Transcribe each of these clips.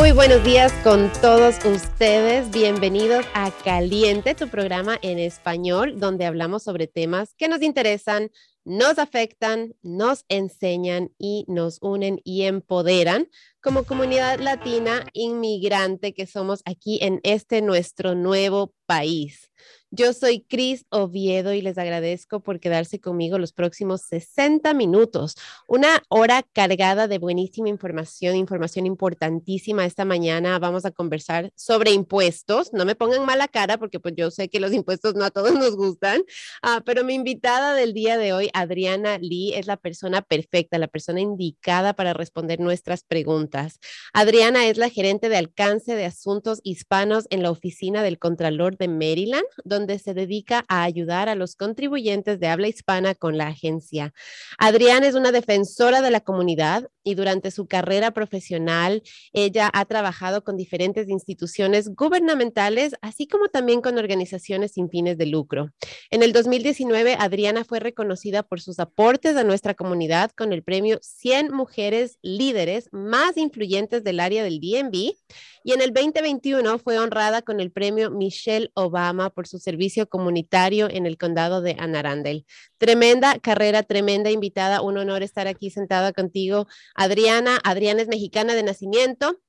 Muy buenos días con todos ustedes. Bienvenidos a Caliente, tu programa en español, donde hablamos sobre temas que nos interesan, nos afectan, nos enseñan y nos unen y empoderan como comunidad latina inmigrante que somos aquí en este nuestro nuevo país. Yo soy Cris Oviedo y les agradezco por quedarse conmigo los próximos 60 minutos. Una hora cargada de buenísima información, información importantísima. Esta mañana vamos a conversar sobre impuestos. No me pongan mala cara porque pues yo sé que los impuestos no a todos nos gustan, ah, pero mi invitada del día de hoy, Adriana Lee, es la persona perfecta, la persona indicada para responder nuestras preguntas. Adriana es la gerente de alcance de asuntos hispanos en la oficina del Contralor de Maryland, donde se dedica a ayudar a los contribuyentes de habla hispana con la agencia. Adriana es una defensora de la comunidad y durante su carrera profesional ella ha trabajado con diferentes instituciones gubernamentales, así como también con organizaciones sin fines de lucro. En el 2019, Adriana fue reconocida por sus aportes a nuestra comunidad con el premio 100 Mujeres Líderes más influyentes del área del DMV y en el 2021 fue honrada con el premio Michelle Obama por su servicio comunitario en el condado de Anne Arundel. Tremenda carrera, tremenda invitada, un honor estar aquí sentada contigo. Adriana, Adriana es mexicana de nacimiento,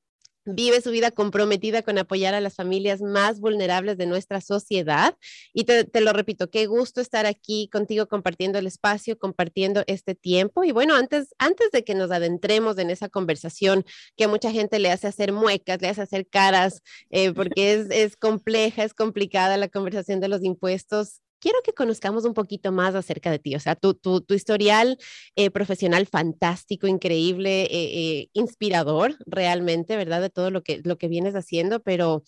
vive su vida comprometida con apoyar a las familias más vulnerables de nuestra sociedad. Y te, lo repito, qué gusto estar aquí contigo compartiendo el espacio, compartiendo este tiempo. Y bueno, antes, antes de que nos adentremos en esa conversación que a mucha gente le hace hacer muecas, le hace hacer caras, eh, porque es, es compleja, es complicada la conversación de los impuestos, quiero que conozcamos un poquito más acerca de ti, o sea, tu, tu, tu historial eh, profesional fantástico, increíble, eh, eh, inspirador realmente, ¿verdad? De todo lo que, lo que vienes haciendo, pero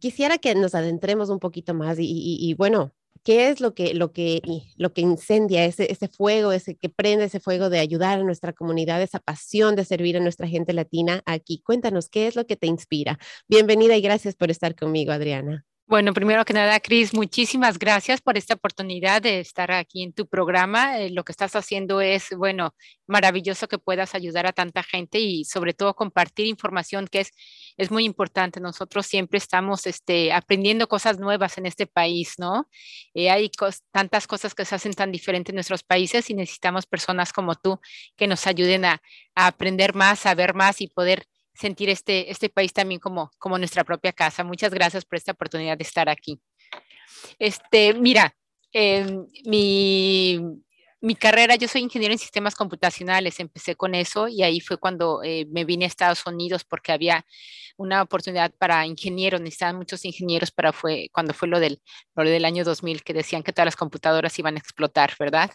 quisiera que nos adentremos un poquito más y, y, bueno, ¿qué es lo que, lo que, lo que incendia ese, ese fuego, ese que prende ese fuego de ayudar a nuestra comunidad, esa pasión de servir a nuestra gente latina aquí? Cuéntanos, ¿qué es lo que te inspira? Bienvenida y gracias por estar conmigo, Adriana. Bueno, primero que nada, Cris, muchísimas gracias por esta oportunidad de estar aquí en tu programa. Eh, lo que estás haciendo es, bueno, maravilloso que puedas ayudar a tanta gente y sobre todo compartir información que es, es muy importante. Nosotros siempre estamos este, aprendiendo cosas nuevas en este país, ¿no? Eh, hay tantas cosas que se hacen tan diferentes en nuestros países y necesitamos personas como tú que nos ayuden a, a aprender más, a ver más y poder sentir este, este país también como, como nuestra propia casa. Muchas gracias por esta oportunidad de estar aquí. Este, mira, em, mi, mi, carrera, yo soy ingeniero en sistemas computacionales, empecé con eso y ahí fue cuando eh, me vine a Estados Unidos porque había una oportunidad para ingenieros, necesitaban muchos ingenieros para fue, cuando fue lo del, lo del año 2000 que decían que todas las computadoras iban a explotar, ¿verdad?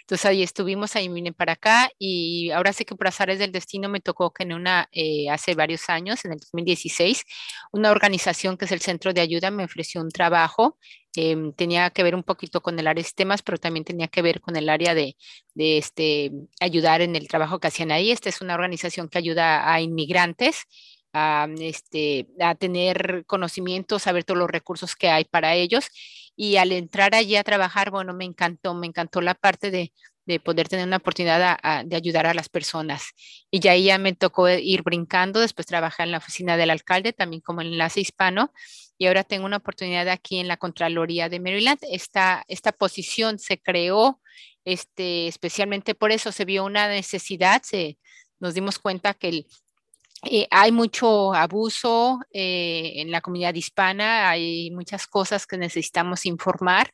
Entonces ahí estuvimos, ahí vine para acá y ahora sé que por azares del destino me tocó que en una, eh, hace varios años, en el 2016, una organización que es el Centro de Ayuda me ofreció un trabajo. Em, tenía que ver un poquito con el área de sistemas, pero también tenía que ver con el área de, de este, ayudar en el trabajo que hacían ahí. Esta es una organización que ayuda a inmigrantes a, este, a tener conocimiento, saber todos los recursos que hay para ellos y al entrar allí a trabajar, bueno, me encantó, me encantó la parte de, de poder tener una oportunidad de ayudar a las personas. Y ya ahí ya me tocó ir brincando, después trabajé en la oficina del alcalde, también como enlace hispano, y ahora tengo una oportunidad aquí en la Contraloría de Maryland. Esta, esta posición se creó este, especialmente por eso, se vio una necesidad, se, nos dimos cuenta que el, eh, hay mucho abuso eh, en la comunidad hispana, hay muchas cosas que necesitamos informar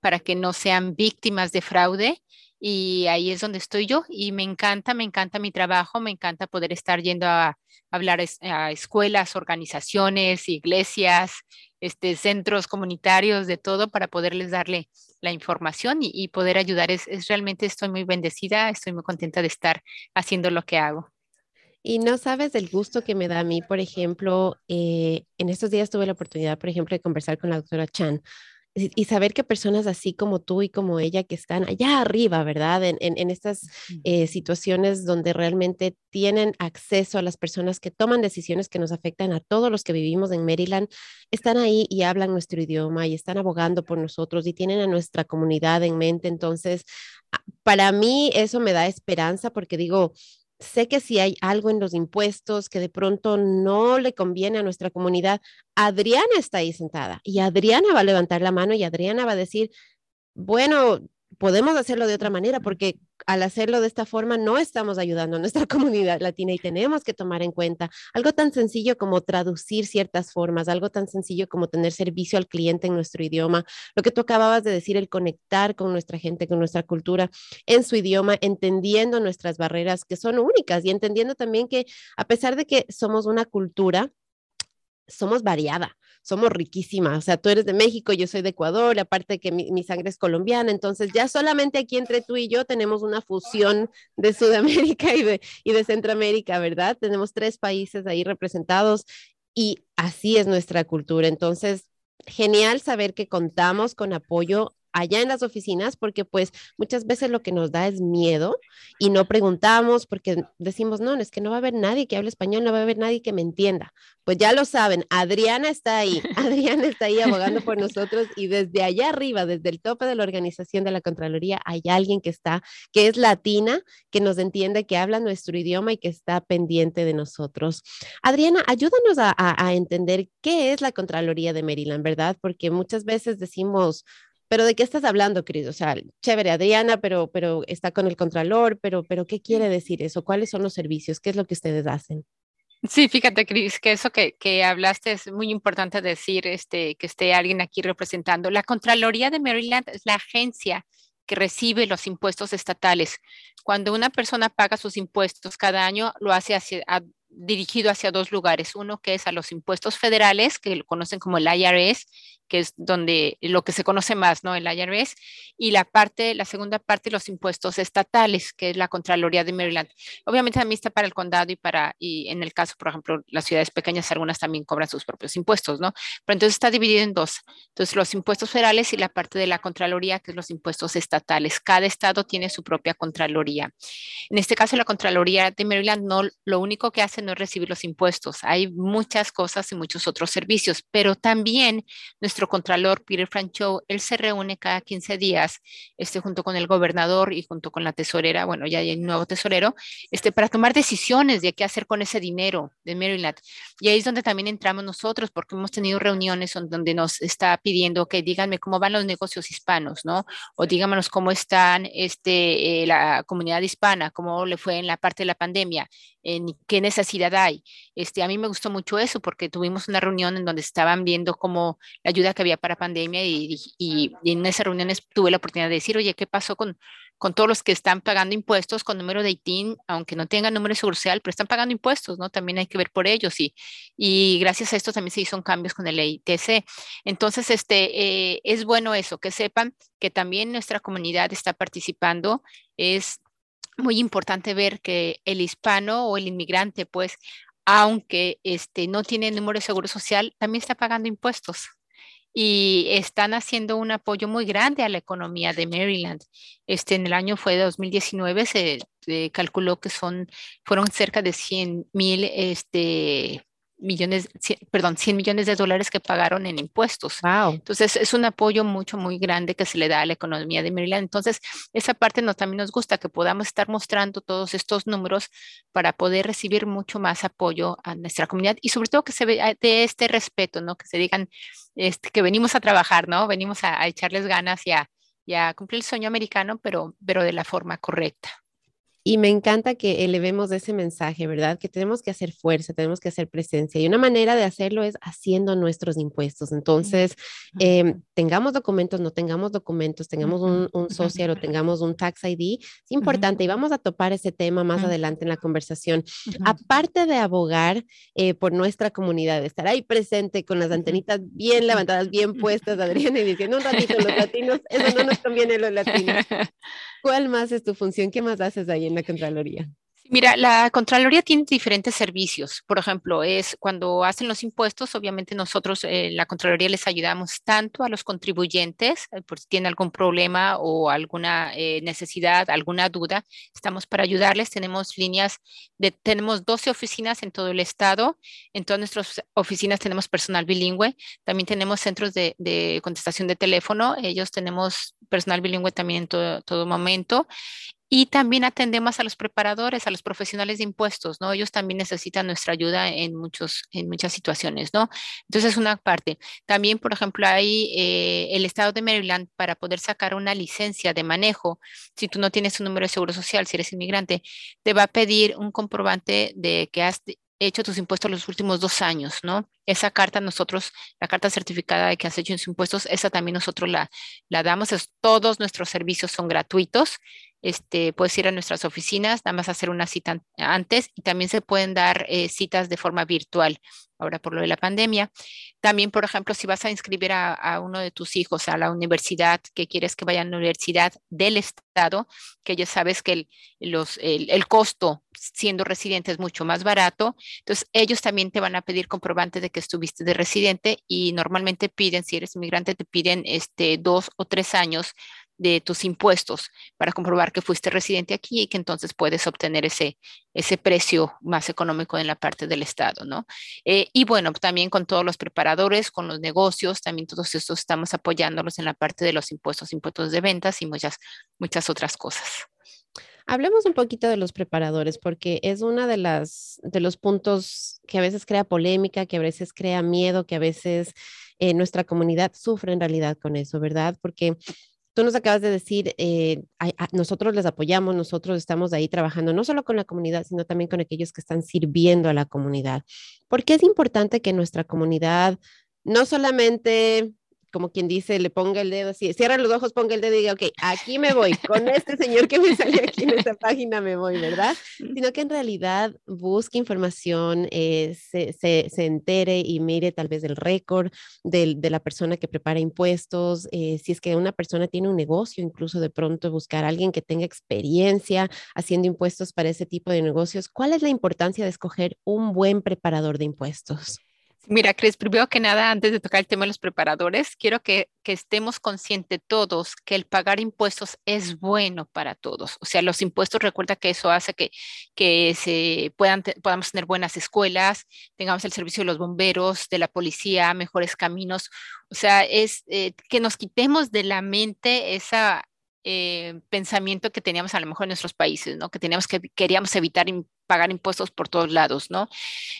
para que no sean víctimas de fraude y ahí es donde estoy yo y me encanta, me encanta mi trabajo, me encanta poder estar yendo a, hablar a escuelas, organizaciones, iglesias, este, centros comunitarios, de todo para poderles darle la información y, poder ayudar. es realmente estoy muy bendecida, estoy muy contenta de estar haciendo lo que hago. Y no sabes del gusto que me da a mí, por ejemplo, eh, en estos días tuve la oportunidad, por ejemplo, de conversar con la doctora Chan y saber que personas así como tú y como ella que están allá arriba, ¿verdad? En, en, estas eh, situaciones donde realmente tienen acceso a las personas que toman decisiones que nos afectan a todos los que vivimos en Maryland, están ahí y hablan nuestro idioma y están abogando por nosotros y tienen a nuestra comunidad en mente. Entonces, para mí eso me da esperanza porque digo, sé que si hay algo en los impuestos que de pronto no le conviene a nuestra comunidad, Adriana está ahí sentada y Adriana va a levantar la mano y Adriana va a decir, bueno, podemos hacerlo de otra manera porque al hacerlo de esta forma no estamos ayudando a nuestra comunidad latina y tenemos que tomar en cuenta algo tan sencillo como traducir ciertas formas, algo tan sencillo como tener servicio al cliente en nuestro idioma, lo que tú acababas de decir, el conectar con nuestra gente, con nuestra cultura en su idioma, entendiendo nuestras barreras que son únicas y entendiendo también que a pesar de que somos una cultura, somos variada somos riquísimas. O sea, tú eres de México, yo soy de Ecuador, aparte que mi, sangre es colombiana, entonces ya solamente aquí entre tú y yo tenemos una fusión de Sudamérica y de, Centroamérica, ¿verdad? Tenemos tres países ahí representados y así es nuestra cultura. Entonces, genial saber que contamos con apoyo allá en las oficinas porque pues muchas veces lo que nos da es miedo y no preguntamos porque decimos, no, es que no va a haber nadie que hable español, no va a haber nadie que me entienda. Pues ya lo saben, Adriana está ahí, Adriana está ahí abogando por nosotros y desde allá arriba, desde el tope de la organización de la Contraloría, hay alguien que está, que es latina, que nos entiende, que habla nuestro idioma y que está pendiente de nosotros. Adriana, ayúdanos a, a entender qué es la Contraloría de Maryland, ¿verdad? Porque muchas veces decimos, pero ¿de qué estás hablando, Cris? O sea, chévere, Adriana, pero, pero está con el Contralor, pero, pero ¿qué quiere decir eso? ¿Cuáles son los servicios? ¿Qué es lo que ustedes hacen? Sí, fíjate, Cris, que eso que, que, hablaste es muy importante decir, este, que esté alguien aquí representando. La Contraloría de Maryland es la agencia que recibe los impuestos estatales. Cuando una persona paga sus impuestos cada año, lo hace hacia, dirigido hacia dos lugares. Uno que es a los impuestos federales, que lo conocen como el IRS, que es donde lo que se conoce más, ¿no? El IRS, y la parte, la segunda parte, los impuestos estatales, que es la Contraloría de Maryland. Obviamente también está para el condado y para, y en el caso, por ejemplo, las ciudades pequeñas, algunas también cobran sus propios impuestos, ¿no? Pero entonces está dividido en dos. Entonces, los impuestos federales y la parte de la Contraloría, que es los impuestos estatales. Cada estado tiene su propia Contraloría. En este caso, la Contraloría de Maryland no, lo único que hace no es recibir los impuestos. Hay muchas cosas y muchos otros servicios, pero también nuestro contralor Peter Francho, él se reúne cada 15 días, este, junto con el gobernador y junto con la tesorera, bueno, ya hay un nuevo tesorero, este, para tomar decisiones de qué hacer con ese dinero de Maryland. Y ahí es donde también entramos nosotros, porque hemos tenido reuniones donde nos está pidiendo que díganme cómo van los negocios hispanos, ¿no? O díganos cómo están este, eh, la comunidad hispana, cómo le fue en la parte de la pandemia, en qué necesidad hay. Este, a mí me gustó mucho eso porque tuvimos una reunión en donde estaban viendo cómo la ayuda que había para pandemia y, y, en esas reuniones tuve la oportunidad de decir, oye, ¿qué pasó con, con todos los que están pagando impuestos con número de ITIN, aunque no tengan número de social, pero están pagando impuestos, ¿no? También hay que ver por ellos y, y gracias a esto también se hizo cambios con el ITC. Entonces, este, eh, es bueno eso, que sepan que también nuestra comunidad está participando. Es muy importante ver que el hispano o el inmigrante, pues, aunque este, no tiene número de seguro social, también está pagando impuestos y están haciendo un apoyo muy grande a la economía de Maryland. Este, en el año fue 2019, se, se calculó que son, fueron cerca de 100 mil este, millones, perdón, 100 millones de dólares que pagaron en impuestos. Wow. Entonces, es un apoyo mucho, muy grande que se le da a la economía de Maryland. Entonces, esa parte nos, también nos gusta que podamos estar mostrando todos estos números para poder recibir mucho más apoyo a nuestra comunidad y sobre todo que se vea de este respeto, ¿no? Que se digan este, que venimos a trabajar, ¿no? Venimos a, echarles ganas y a, y a cumplir el sueño americano, pero, pero de la forma correcta. Y me encanta que elevemos ese mensaje, ¿verdad? Que tenemos que hacer fuerza, tenemos que hacer presencia. Y una manera de hacerlo es haciendo nuestros impuestos. Entonces, em, tengamos documentos, no tengamos documentos, tengamos un, un social o tengamos un tax ID, es importante. Y vamos a topar ese tema más adelante en la conversación. Aparte de abogar eh, por nuestra comunidad, de estar ahí presente con las antenitas bien levantadas, bien puestas, Adriana, y diciendo un ratito, los latinos, eso no nos conviene los latinos. ¿Cuál más es tu función? ¿Qué más haces ahí en Contraloría? Mira, la Contraloría tiene diferentes servicios. Por ejemplo, es cuando hacen los impuestos, obviamente nosotros, eh, la Contraloría, les ayudamos tanto a los contribuyentes, eh, por si tienen algún problema o alguna eh, necesidad, alguna duda, estamos para ayudarles. Tenemos líneas, de, tenemos 12 oficinas en todo el estado. En todas nuestras oficinas tenemos personal bilingüe. También tenemos centros de, contestación de teléfono. Ellos tenemos personal bilingüe también en todo momento Y también atendemos a los preparadores, a los profesionales de impuestos, ¿no? Ellos también necesitan nuestra ayuda en, muchos, en muchas situaciones, ¿no? Entonces, es una parte. También, por ejemplo, hay eh, el estado de Maryland para poder sacar una licencia de manejo. Si tú no tienes un número de seguro social, si eres inmigrante, te va a pedir un comprobante de que has hecho tus impuestos los últimos dos años, ¿no? Esa carta nosotros, la carta certificada de que has hecho tus impuestos, esa también nosotros la, la damos. Todos nuestros servicios son gratuitos. Este, puedes ir a nuestras oficinas, nada más hacer una cita antes y también se pueden dar eh, citas de forma virtual ahora por lo de la pandemia. También, por ejemplo, si vas a inscribir a, uno de tus hijos a la universidad, que quieres que vaya a la universidad del Estado, que ya sabes que el, los, el, costo siendo residente es mucho más barato, entonces ellos también te van a pedir comprobante de que estuviste de residente y normalmente piden, si eres inmigrante, te piden este, dos o tres años de tus impuestos para comprobar que fuiste residente aquí y que entonces puedes obtener ese, ese precio más económico en la parte del Estado, ¿no? Eh, y bueno, también con todos los preparadores, con los negocios, también todos estos estamos apoyándolos en la parte de los impuestos, impuestos de ventas y muchas, muchas otras cosas. Hablemos un poquito de los preparadores, porque es uno de, las, de los puntos que a veces crea polémica, que a veces crea miedo, que a veces eh, nuestra comunidad sufre en realidad con eso, ¿verdad? Porque Tú nos acabas de decir, eh, nosotros les apoyamos, nosotros estamos ahí trabajando no solo con la comunidad, sino también con aquellos que están sirviendo a la comunidad. ¿Por qué es importante que nuestra comunidad no solamente como quien dice, le ponga el dedo así, cierra los ojos, ponga el dedo y diga, ok, aquí me voy, con este señor que me salió aquí en esta página me voy, ¿verdad? Sino que en realidad busque información, eh, se, se, entere y mire tal vez el récord de, de la persona que prepara impuestos, eh, si es que una persona tiene un negocio, incluso de pronto buscar a alguien que tenga experiencia haciendo impuestos para ese tipo de negocios. ¿Cuál es la importancia de escoger un buen preparador de impuestos? Mira, Cris, primero que nada, antes de tocar el tema de los preparadores, quiero que, estemos conscientes todos que el pagar impuestos es bueno para todos. O sea, los impuestos, recuerda que eso hace que, que se puedan, podamos tener buenas escuelas, tengamos el servicio de los bomberos, de la policía, mejores caminos. O sea, es eh, que nos quitemos de la mente esa eh, pensamiento que teníamos a lo mejor en nuestros países, ¿no? Que teníamos que queríamos evitar pagar impuestos por todos lados, ¿no?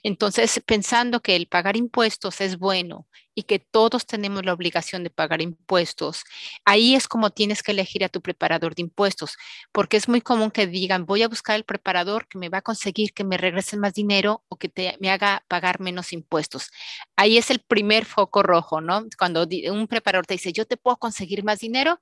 Entonces, pensando que el pagar impuestos es bueno y que todos tenemos la obligación de pagar impuestos, ahí es como tienes que elegir a tu preparador de impuestos, porque es muy común que digan, voy a buscar el preparador que me va a conseguir que me regrese más dinero o que me haga pagar menos impuestos. Ahí es el primer foco rojo, ¿no? Cuando un preparador te dice, yo te puedo conseguir más dinero,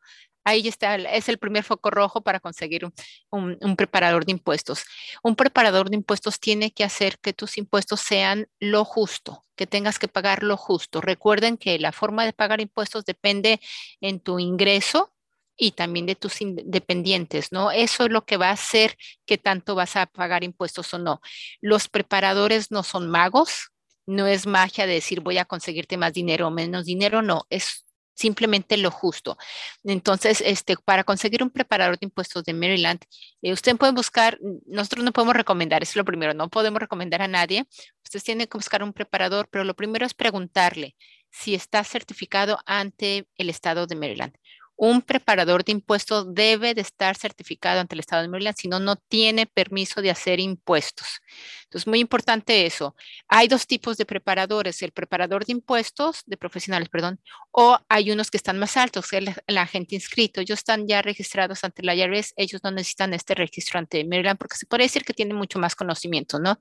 Ahí está, es el primer foco rojo para conseguir un, preparador de impuestos. Un preparador de impuestos tiene que hacer que tus impuestos sean lo justo, que tengas que pagar lo justo. Recuerden que la forma de pagar impuestos depende en tu ingreso y también de tus independientes, ¿no? Eso es lo que va a hacer que tanto vas a pagar impuestos o no. Los preparadores no son magos, no es magia de decir voy a conseguirte más dinero o menos dinero, no, es simplemente lo justo. Entonces, este, para conseguir un preparador de impuestos de Maryland, eh, usted puede buscar, nosotros no podemos recomendar, es lo primero, no podemos recomendar a nadie. Ustedes tienen que buscar un preparador, pero lo primero es preguntarle si está certificado ante el estado de Maryland un preparador de impuestos debe de estar certificado ante el Estado de Maryland, si no, no tiene permiso de hacer impuestos. Entonces, muy importante eso. Hay dos tipos de preparadores, el preparador de impuestos, de profesionales, perdón, o hay unos que están más altos, el, el agente inscrito. Ellos están ya registrados ante la IRS, ellos no necesitan este registro ante Maryland porque se puede decir que tienen mucho más conocimiento, ¿no?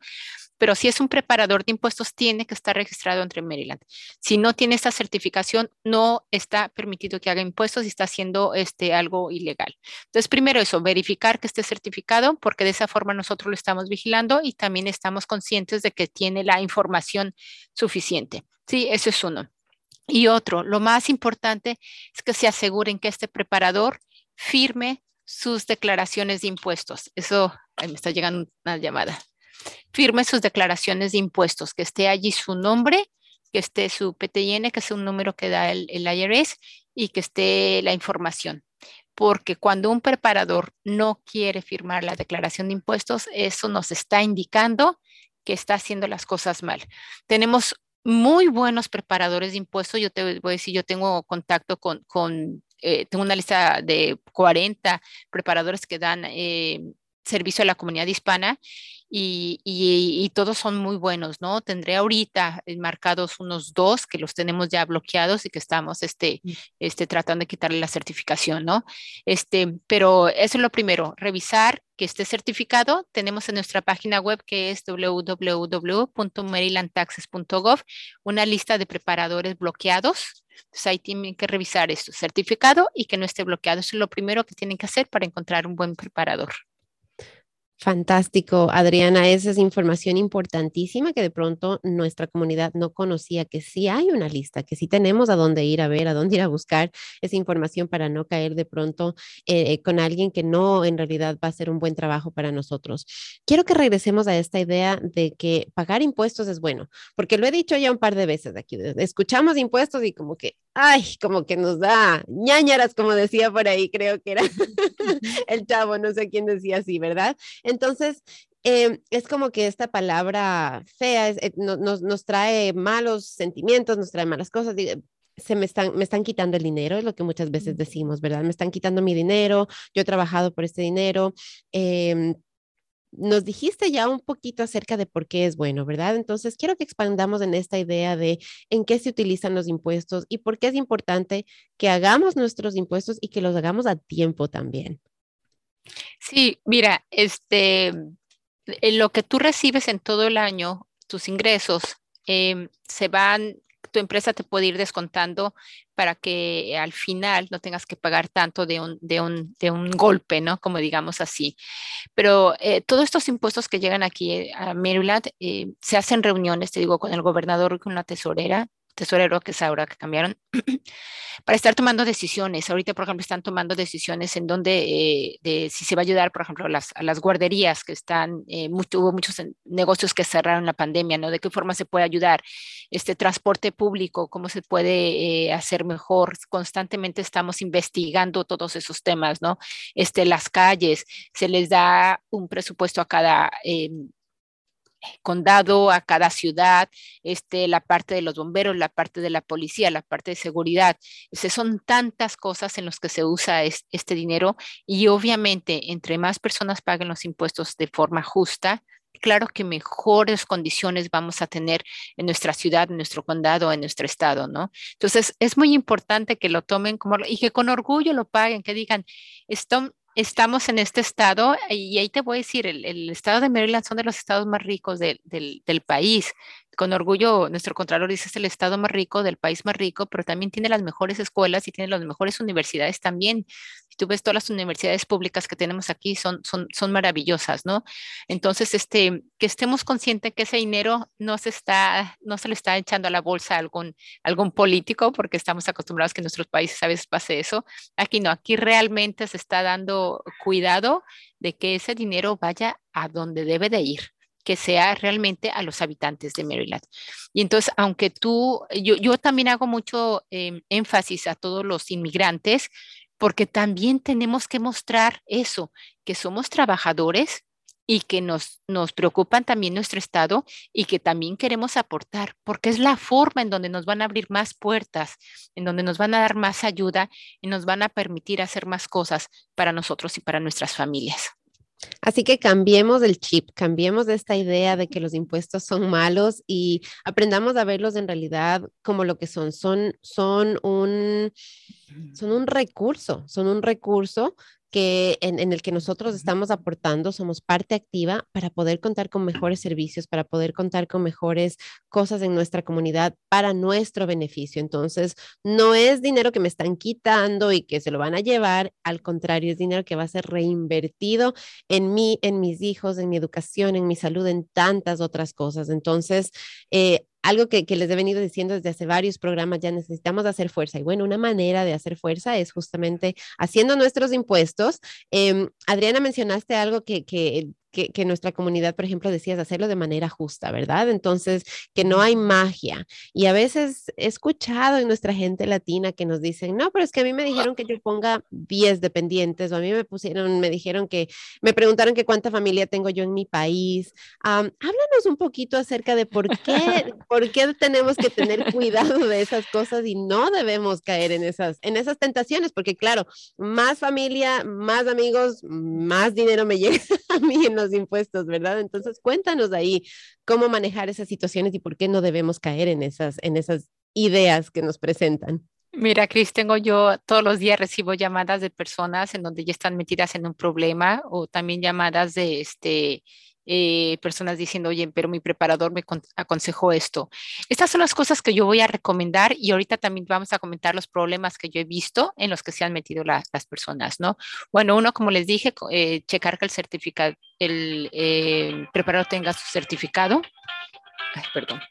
pero si es un preparador de impuestos, tiene que estar registrado entre Maryland. Si no tiene esta certificación, no está permitido que haga impuestos y está haciendo este, algo ilegal. Entonces, primero eso, verificar que esté certificado, porque de esa forma nosotros lo estamos vigilando y también estamos conscientes de que tiene la información suficiente. Sí, eso es uno. Y otro, lo más importante es que se aseguren que este preparador firme sus declaraciones de impuestos. Eso, me está llegando una llamada firme sus declaraciones de impuestos, que esté allí su nombre, que esté su PTIN, que es un número que da el IRS, y que esté la información. Porque cuando un preparador no quiere firmar la declaración de impuestos, eso nos está indicando que está haciendo las cosas mal. Tenemos muy buenos preparadores de impuestos. Yo te voy a decir, yo tengo contacto con, eh, tengo una lista de 40 preparadores que dan eh, servicio a la comunidad hispana y, todos son muy buenos, ¿no? Tendré ahorita marcados unos dos que los tenemos ya bloqueados y que estamos este, mm. este, tratando de quitarle la certificación, ¿no? Este, pero eso es lo primero, revisar que esté certificado. Tenemos en nuestra página web que es www.marylandtaxes.gov una lista de preparadores bloqueados. Entonces ahí tienen que revisar esto, certificado y que no esté bloqueado. Eso es lo primero que tienen que hacer para encontrar un buen preparador. Fantástico, Adriana. Esa es información importantísima que de pronto nuestra comunidad no conocía, que sí hay una lista, que sí tenemos a dónde ir a ver, a dónde ir a buscar esa información para no caer de pronto eh, con alguien que no en realidad va a hacer un buen trabajo para nosotros. Quiero que regresemos a esta idea de que pagar impuestos es bueno, porque lo he dicho ya un par de veces aquí. Escuchamos impuestos y como que, ay, como que nos da ñañaras, como decía por ahí, creo que era el chavo, no sé quién decía así, ¿verdad? Entonces, em, es como que esta palabra fea eh, nos, trae malos sentimientos, nos trae malas cosas. Se me están, me están quitando el dinero, es lo que muchas veces decimos, ¿verdad? Me están quitando mi dinero, yo he trabajado por este dinero. Em, nos dijiste ya un poquito acerca de por qué es bueno, ¿verdad? Entonces, quiero que expandamos en esta idea de en qué se utilizan los impuestos y por qué es importante que hagamos nuestros impuestos y que los hagamos a tiempo también. Sí, mira, este, lo que tú recibes en todo el año, tus ingresos, em, se van, tu empresa te puede ir descontando para que al final no tengas que pagar tanto de un, de un, de un golpe, ¿no? Como digamos así. Pero eh, todos estos impuestos que llegan aquí a Maryland eh, se hacen reuniones, te digo, con el gobernador y con la tesorera tesorero, que es ahora que cambiaron, para estar tomando decisiones. Ahorita, por ejemplo, están tomando decisiones en donde, eh, de, si se va a ayudar, por ejemplo, a las, a las guarderías que están, eh, hubo muchos negocios que cerraron la pandemia, ¿no? De qué forma se puede ayudar, este transporte público, cómo se puede eh, hacer mejor. Constantemente estamos investigando todos esos temas, ¿no? Este, las calles, se les da un presupuesto a cada em, condado, a cada ciudad, este, la parte de los bomberos, la parte de la policía, la parte de seguridad. son tantas cosas en las que se usa este dinero y obviamente entre más personas paguen los impuestos de forma justa, claro que mejores condiciones vamos a tener en nuestra ciudad, en nuestro condado, en nuestro estado, ¿no? Entonces, es muy importante que lo tomen como, y que con orgullo lo paguen, que digan, esto, estamos en este estado, y ahí te voy a decir, el, estado de Maryland son de los estados más ricos del, país con orgullo, nuestro Contralor dice es el estado más rico del país más rico, pero también tiene las mejores escuelas y tiene las mejores universidades también. Tú ves todas las universidades públicas que tenemos aquí, son, son, son maravillosas, ¿no? Entonces, este, que estemos conscientes que ese dinero no se, está, no se le está echando a la bolsa a algún, algún político, porque estamos acostumbrados que en nuestros países a veces pase eso. Aquí no, aquí realmente se está dando cuidado de que ese dinero vaya a donde debe de ir que sea realmente a los habitantes de Maryland. Y entonces, aunque tú, yo, yo también hago mucho em, énfasis a todos los inmigrantes, porque también tenemos que mostrar eso, que somos trabajadores y que nos, nos preocupan también nuestro estado y que también queremos aportar, porque es la forma en donde nos van a abrir más puertas, en donde nos van a dar más ayuda y nos van a permitir hacer más cosas para nosotros y para nuestras familias. Así que cambiemos el chip, cambiemos esta idea de que los impuestos son malos y aprendamos a verlos en realidad como lo que son. Son, son, un, son un recurso, son un recurso que en, el que nosotros estamos aportando, somos parte activa para poder contar con mejores servicios, para poder contar con mejores cosas en nuestra comunidad para nuestro beneficio. Entonces, no es dinero que me están quitando y que se lo van a llevar, al contrario, es dinero que va a ser reinvertido en mí, en mis hijos, en mi educación, en mi salud, en tantas otras cosas. Entonces, eh, algo que, les he venido diciendo desde hace varios programas, ya necesitamos hacer fuerza. Y bueno, una manera de hacer fuerza es justamente haciendo nuestros impuestos. Em, Adriana, mencionaste algo que, que, que nuestra comunidad, por ejemplo, decías hacerlo de manera justa, ¿verdad? Entonces, que no hay magia. Y a veces he escuchado en nuestra gente latina que nos dicen, no, pero es que a mí me dijeron que yo ponga 10 dependientes o a mí me pusieron, me dijeron que, me preguntaron que cuánta familia tengo yo en mi país. háblanos un poquito acerca de por qué, por qué tenemos que tener cuidado de esas cosas y no debemos caer en esas, en esas tentaciones, porque claro, más familia, más amigos, más dinero me llega a mí en los impuestos, ¿verdad? Entonces, cuéntanos ahí cómo manejar esas situaciones y por qué no debemos caer en esas, en esas ideas que nos presentan. Mira, Cris, tengo yo todos los días recibo llamadas de personas en donde ya están metidas en un problema o también llamadas de este eh, personas diciendo, oye, pero mi preparador me aconsejó esto. Estas son las cosas que yo voy a recomendar y ahorita también vamos a comentar los problemas que yo he visto en los que se han metido las personas, ¿no? Bueno, uno, como les dije, eh, checar que el certificado, el eh, preparador tenga su certificado. Ay, perdón,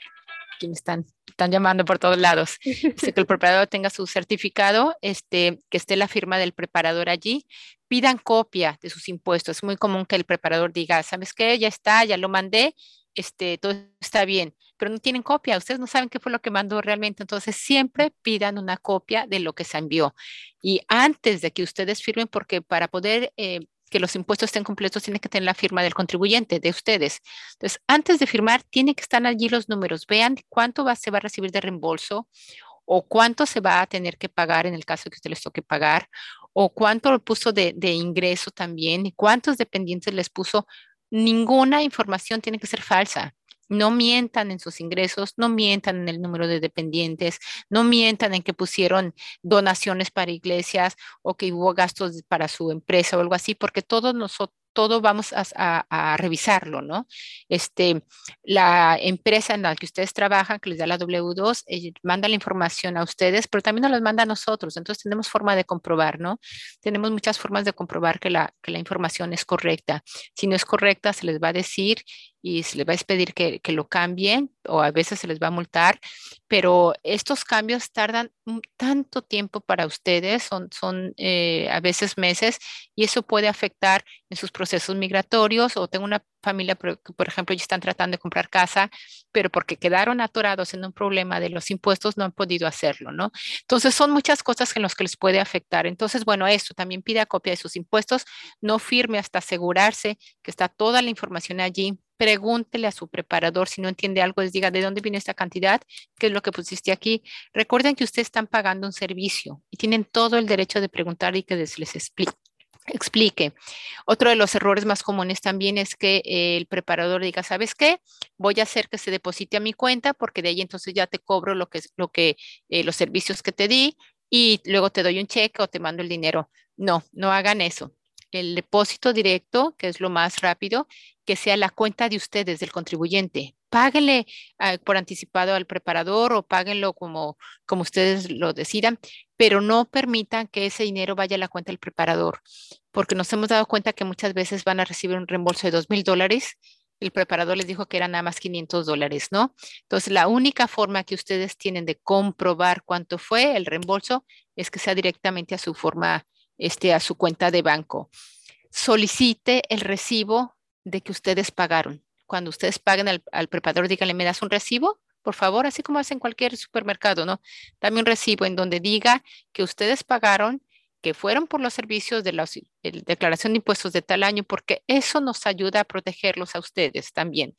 aquí me están, están llamando por todos lados. que el preparador tenga su certificado, este, que esté la firma del preparador allí, pidan copia de sus impuestos. Es muy común que el preparador diga, ¿sabes qué? Ya está, ya lo mandé, este, todo está bien, pero no tienen copia, ustedes no saben qué fue lo que mandó realmente, entonces siempre pidan una copia de lo que se envió. Y antes de que ustedes firmen, porque para poder eh, que los impuestos estén completos, tiene que tener la firma del contribuyente, de ustedes. Entonces, antes de firmar, tiene que estar allí los números. Vean cuánto va, se va a recibir de reembolso o cuánto se va a tener que pagar en el caso que usted les toque pagar, o cuánto puso de, de ingreso también, y cuántos dependientes les puso. Ninguna información tiene que ser falsa. No mientan en sus ingresos, no mientan en el número de dependientes, no mientan en que pusieron donaciones para iglesias o que hubo gastos para su empresa o algo así, porque todos nosotros todo vamos a, revisarlo, ¿no? Este, la empresa en la que ustedes trabajan, que les da la W2, eh, manda la información a ustedes, pero también nos las manda a nosotros. Entonces tenemos forma de comprobar, ¿no? Tenemos muchas formas de comprobar que la información es correcta. Si no es correcta, se les va a decir y se les va a pedir que, que, lo cambien o a veces se les va a multar, pero estos cambios tardan tanto tiempo para ustedes, son, son eh, a veces meses y eso puede afectar en sus procesos migratorios o tengo una familia, por, ejemplo, ya están tratando de comprar casa, pero porque quedaron atorados en un problema de los impuestos no han podido hacerlo, ¿no? Entonces son muchas cosas en las que les puede afectar. Entonces, bueno, esto también pide copia de sus impuestos, no firme hasta asegurarse que está toda la información allí pregúntele a su preparador si no entiende algo, les diga de dónde viene esta cantidad, qué es lo que pusiste aquí. Recuerden que ustedes están pagando un servicio y tienen todo el derecho de preguntar y que les explique. Explique. Otro de los errores más comunes también es que el preparador diga, ¿sabes qué? Voy a hacer que se deposite a mi cuenta porque de ahí entonces ya te cobro lo que, lo que eh, los servicios que te di y luego te doy un cheque o te mando el dinero. No, no hagan eso el depósito directo, que es lo más rápido, que sea la cuenta de ustedes, del contribuyente. Páguenle ah, por anticipado al preparador o páguenlo como, como ustedes lo decidan, pero no permitan que ese dinero vaya a la cuenta del preparador, porque nos hemos dado cuenta que muchas veces van a recibir un reembolso de dos mil dólares. El preparador les dijo que eran nada más 500 dólares, ¿no? Entonces, la única forma que ustedes tienen de comprobar cuánto fue el reembolso es que sea directamente a su forma este, a su cuenta de banco. Solicite el recibo de que ustedes pagaron. Cuando ustedes paguen al, preparador, díganle, ¿me das un recibo? Por favor, así como hacen cualquier supermercado, ¿no? Un recibo en donde diga que ustedes pagaron, que fueron por los servicios de la declaración de impuestos de tal año, porque eso nos ayuda a protegerlos a ustedes también,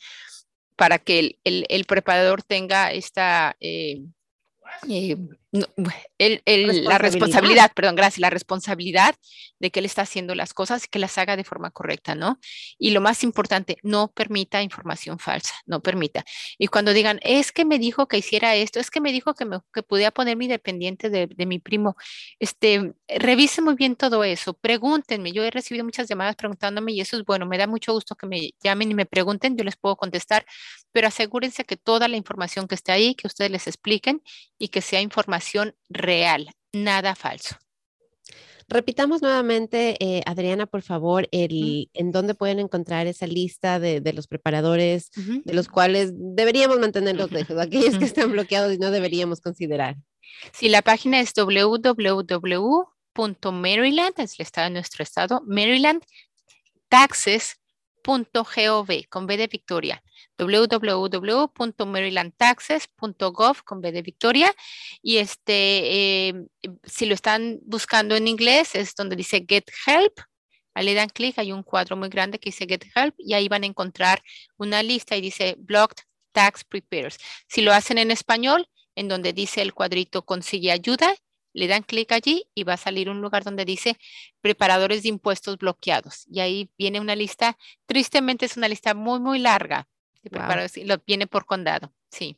para que el, preparador tenga esta... Eh, eh, la responsabilidad, perdón, gracias, la responsabilidad de que él está haciendo las cosas y que las haga de forma correcta, ¿no? Y lo más importante, no permita información falsa, no permita. Y cuando digan, es que me dijo que hiciera esto, es que me dijo que, me, que podía poner mi dependiente de, de, mi primo, este, revise muy bien todo eso, pregúntenme, yo he recibido muchas llamadas preguntándome y eso es bueno, me da mucho gusto que me llamen y me pregunten, yo les puedo contestar, pero asegúrense que toda la información que esté ahí, que ustedes les expliquen y que sea información real, nada falso. Repitamos nuevamente, eh, Adriana, por favor, el, en dónde pueden encontrar esa lista de, los preparadores, de los cuales deberíamos mantenerlos lejos, aquellos que están bloqueados y no deberíamos considerar. Sí, la página es www.maryland, es el estado de nuestro estado, Maryland, taxes www.gov con B de Victoria, www.marylandtaxes.gov con B de Victoria y este, eh, si lo están buscando en inglés es donde dice Get Help. Ahí le dan clic, hay un cuadro muy grande que dice Get Help y ahí van a encontrar una lista y dice Blocked Tax Preparers. Si lo hacen en español, en donde dice el cuadrito Consigue ayuda, le dan clic allí y va a salir un lugar donde dice preparadores de impuestos bloqueados. Y ahí viene una lista, tristemente es una lista muy, muy larga. De lo viene por condado, sí.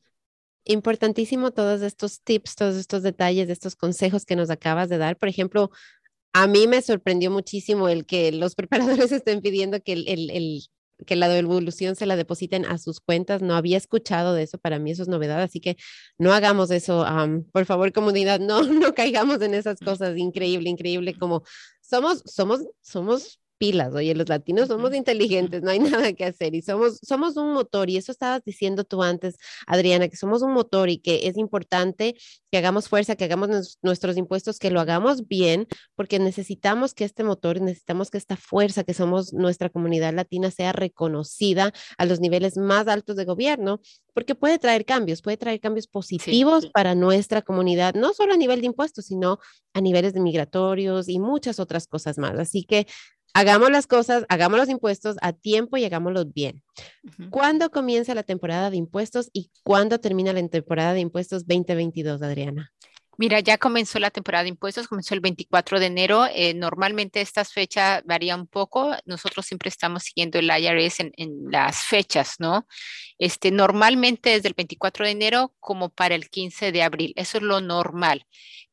Importantísimo todos estos tips, todos estos detalles, estos consejos que nos acabas de dar. Por ejemplo, a mí me sorprendió muchísimo el que los preparadores estén pidiendo que el, el que la devolución se la depositen a sus cuentas. No había escuchado de eso, para mí eso es novedad, así que no hagamos eso, por favor, comunidad, no, no caigamos en esas cosas. Increíble, increíble, como somos, somos, somos pilas, oye, los latinos somos inteligentes, no hay nada que hacer y somos, somos un motor y eso estabas diciendo tú antes, Adriana, que somos un motor y que es importante que hagamos fuerza, que hagamos nuestros impuestos, que lo hagamos bien, porque necesitamos que este motor, necesitamos que esta fuerza que somos nuestra comunidad latina sea reconocida a los niveles más altos de gobierno, porque puede traer cambios, puede traer cambios positivos para nuestra comunidad, no solo a nivel de impuestos, sino a niveles de migratorios y muchas otras cosas más. Así que hagamos las cosas, hagamos los impuestos a tiempo y hagámoslos bien. ¿Cuándo comienza la temporada de impuestos y cuándo termina la temporada de impuestos 2022, Adriana? Mira, ya comenzó la temporada de impuestos, comenzó el 24 de enero. Eh, normalmente estas fechas varían un poco. Nosotros siempre estamos siguiendo el IRS en, en, las fechas, ¿no? Este, normalmente desde el 24 de enero como para el 15 de abril. Eso es lo normal.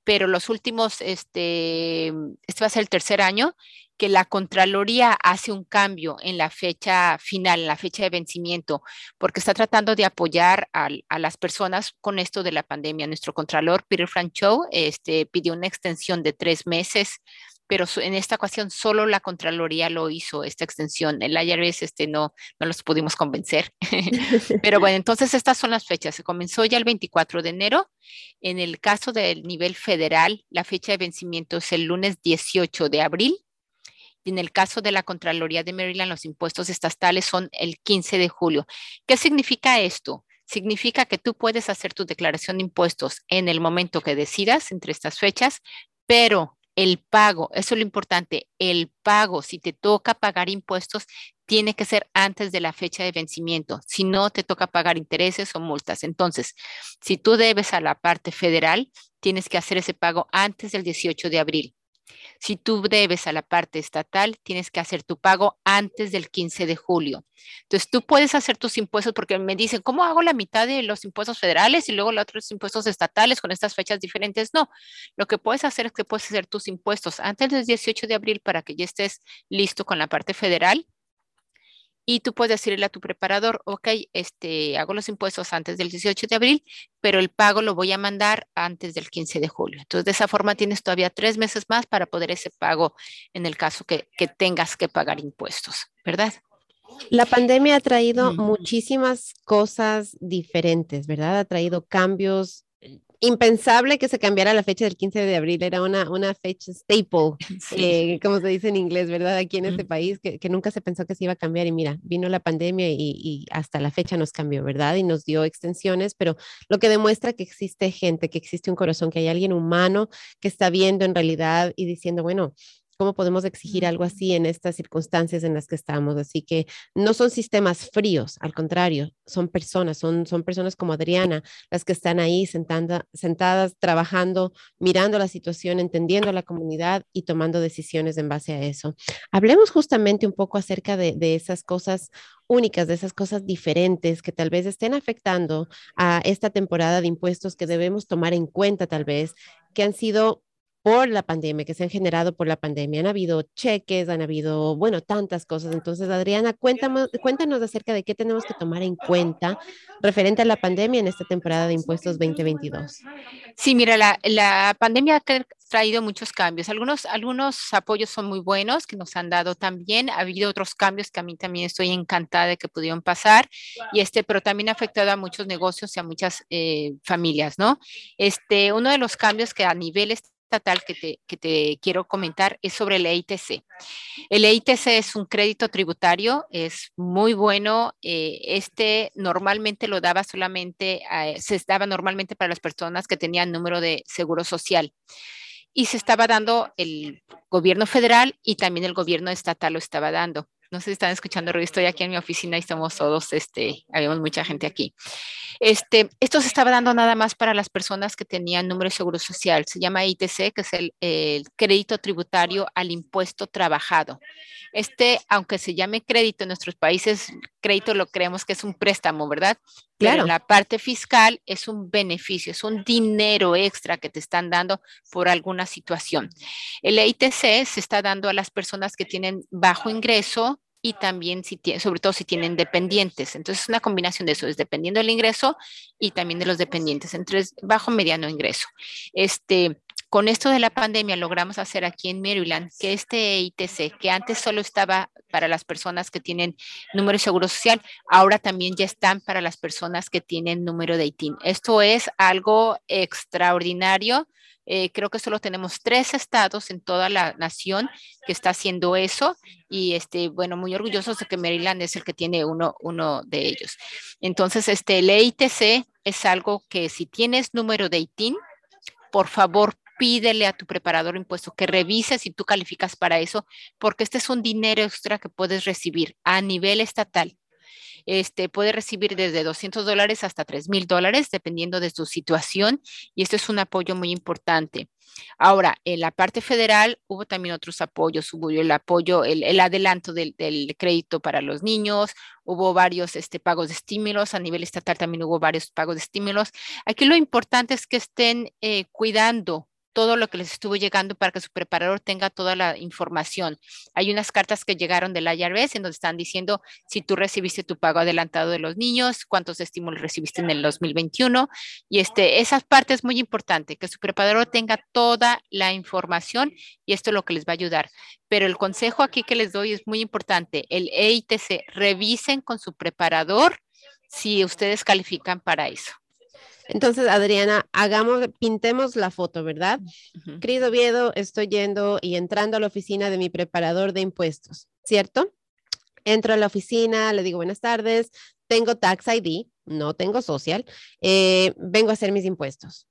Pero los últimos, este, este va a ser el tercer año que la Contraloría hace un cambio en la fecha final, en la fecha de vencimiento, porque está tratando de apoyar a, las personas con esto de la pandemia. Nuestro Contralor, Peter Francho, este, pidió una extensión de tres meses, pero en esta ocasión solo la Contraloría lo hizo, esta extensión. El IRS este, no, no los pudimos convencer. pero bueno, entonces estas son las fechas. Se comenzó ya el 24 de enero. En el caso del nivel federal, la fecha de vencimiento es el lunes 18 de abril y en el caso de la Contraloría de Maryland, los impuestos estatales son el 15 de julio. ¿Qué significa esto? Significa que tú puedes hacer tu declaración de impuestos en el momento que decidas entre estas fechas, pero el pago, eso es lo importante, el pago, si te toca pagar impuestos, tiene que ser antes de la fecha de vencimiento. Si no, te toca pagar intereses o multas. Entonces, si tú debes a la parte federal, tienes que hacer ese pago antes del 18 de abril. Si tú debes a la parte estatal, tienes que hacer tu pago antes del 15 de julio. Entonces, tú puedes hacer tus impuestos porque me dicen, ¿cómo hago la mitad de los impuestos federales y luego los otros impuestos estatales con estas fechas diferentes? No, lo que puedes hacer es que puedes hacer tus impuestos antes del 18 de abril para que ya estés listo con la parte federal y tú puedes decirle a tu preparador, ok, este, hago los impuestos antes del 18 de abril, pero el pago lo voy a mandar antes del 15 de julio. Entonces, de esa forma tienes todavía tres meses más para poder ese pago en el caso que, que tengas que pagar impuestos, ¿verdad? La pandemia ha traído muchísimas cosas diferentes, ¿verdad? Ha traído cambios impensable que se cambiara la fecha del 15 de abril, era una, una fecha staple, eh, como se dice en inglés, ¿verdad? Aquí en este país, que, que, nunca se pensó que se iba a cambiar y mira, vino la pandemia y, y, hasta la fecha nos cambió, ¿verdad? Y nos dio extensiones, pero lo que demuestra que existe gente, que existe un corazón, que hay alguien humano que está viendo en realidad y diciendo, bueno, ¿Cómo podemos exigir algo así en estas circunstancias en las que estamos? Así que no son sistemas fríos, al contrario, son personas, son, son personas como Adriana, las que están ahí sentadas, trabajando, mirando la situación, entendiendo la comunidad y tomando decisiones en base a eso. Hablemos justamente un poco acerca de, de esas cosas únicas, de esas cosas diferentes que tal vez estén afectando a esta temporada de impuestos que debemos tomar en cuenta tal vez, que han sido por la pandemia, que se han generado por la pandemia. Han habido cheques, han habido, bueno, tantas cosas. Entonces, Adriana, cuéntanos, cuéntanos acerca de qué tenemos que tomar en cuenta referente a la pandemia en esta temporada de impuestos 2022. Sí, mira, la, la pandemia ha traído muchos cambios. Algunos, algunos apoyos son muy buenos que nos han dado también. Ha habido otros cambios que a mí también estoy encantada de que pudieron pasar. Y este, pero también ha afectado a muchos negocios y a muchas eh, familias, ¿no? Este, uno de los cambios que a nivel estatal que te, que quiero comentar es sobre el EITC. El EITC es un crédito tributario, es muy bueno. Eh, este normalmente lo daba solamente, se daba normalmente para las personas que tenían número de seguro social y se estaba dando el gobierno federal y también el gobierno estatal lo estaba dando. No sé si están escuchando, estoy aquí en mi oficina y estamos todos, este, habíamos mucha gente aquí. Este, esto se estaba dando nada más para las personas que tenían número de seguro social. Se llama ITC, que es el, crédito tributario al impuesto trabajado. Este, aunque se llame crédito en nuestros países, crédito lo creemos que es un préstamo, ¿verdad? Claro. Pero la parte fiscal es un beneficio, es un dinero extra que te están dando por alguna situación. El ITC se está dando a las personas que tienen bajo ingreso y también si sobre todo si tienen dependientes. Entonces es una combinación de eso, es dependiendo del ingreso y también de los dependientes, entre bajo mediano ingreso. Este, con esto de la pandemia logramos hacer aquí en Maryland que este ITC, que antes solo estaba para las personas que tienen número de seguro social, ahora también ya están para las personas que tienen número de ITIN. Esto es algo extraordinario eh, creo que solo tenemos tres estados en toda la nación que está haciendo eso y este, bueno, muy orgullosos de que Maryland es el que tiene uno, uno de ellos. Entonces, este, el EITC es algo que si tienes número de ITIN, por favor, pídele a tu preparador de impuestos que revise si tú calificas para eso, porque este es un dinero extra que puedes recibir a nivel estatal este, puede recibir desde 200 dólares hasta 3 mil dólares, dependiendo de su situación, y esto es un apoyo muy importante. Ahora, en la parte federal hubo también otros apoyos, hubo el apoyo, el, adelanto del, crédito para los niños, hubo varios este, pagos de estímulos, a nivel estatal también hubo varios pagos de estímulos. Aquí lo importante es que estén eh, cuidando todo lo que les estuvo llegando para que su preparador tenga toda la información. Hay unas cartas que llegaron del IRS en donde están diciendo si tú recibiste tu pago adelantado de los niños, cuántos estímulos recibiste en el 2021 y este esa parte es muy importante que su preparador tenga toda la información y esto es lo que les va a ayudar. Pero el consejo aquí que les doy es muy importante, el EITC revisen con su preparador si ustedes califican para eso. Entonces, Adriana, hagamos, pintemos la foto, ¿verdad? Cris Oviedo, estoy yendo y entrando a la oficina de mi preparador de impuestos, ¿cierto? Entro a la oficina, le digo buenas tardes, tengo Tax ID, no tengo social, eh, vengo a hacer mis impuestos.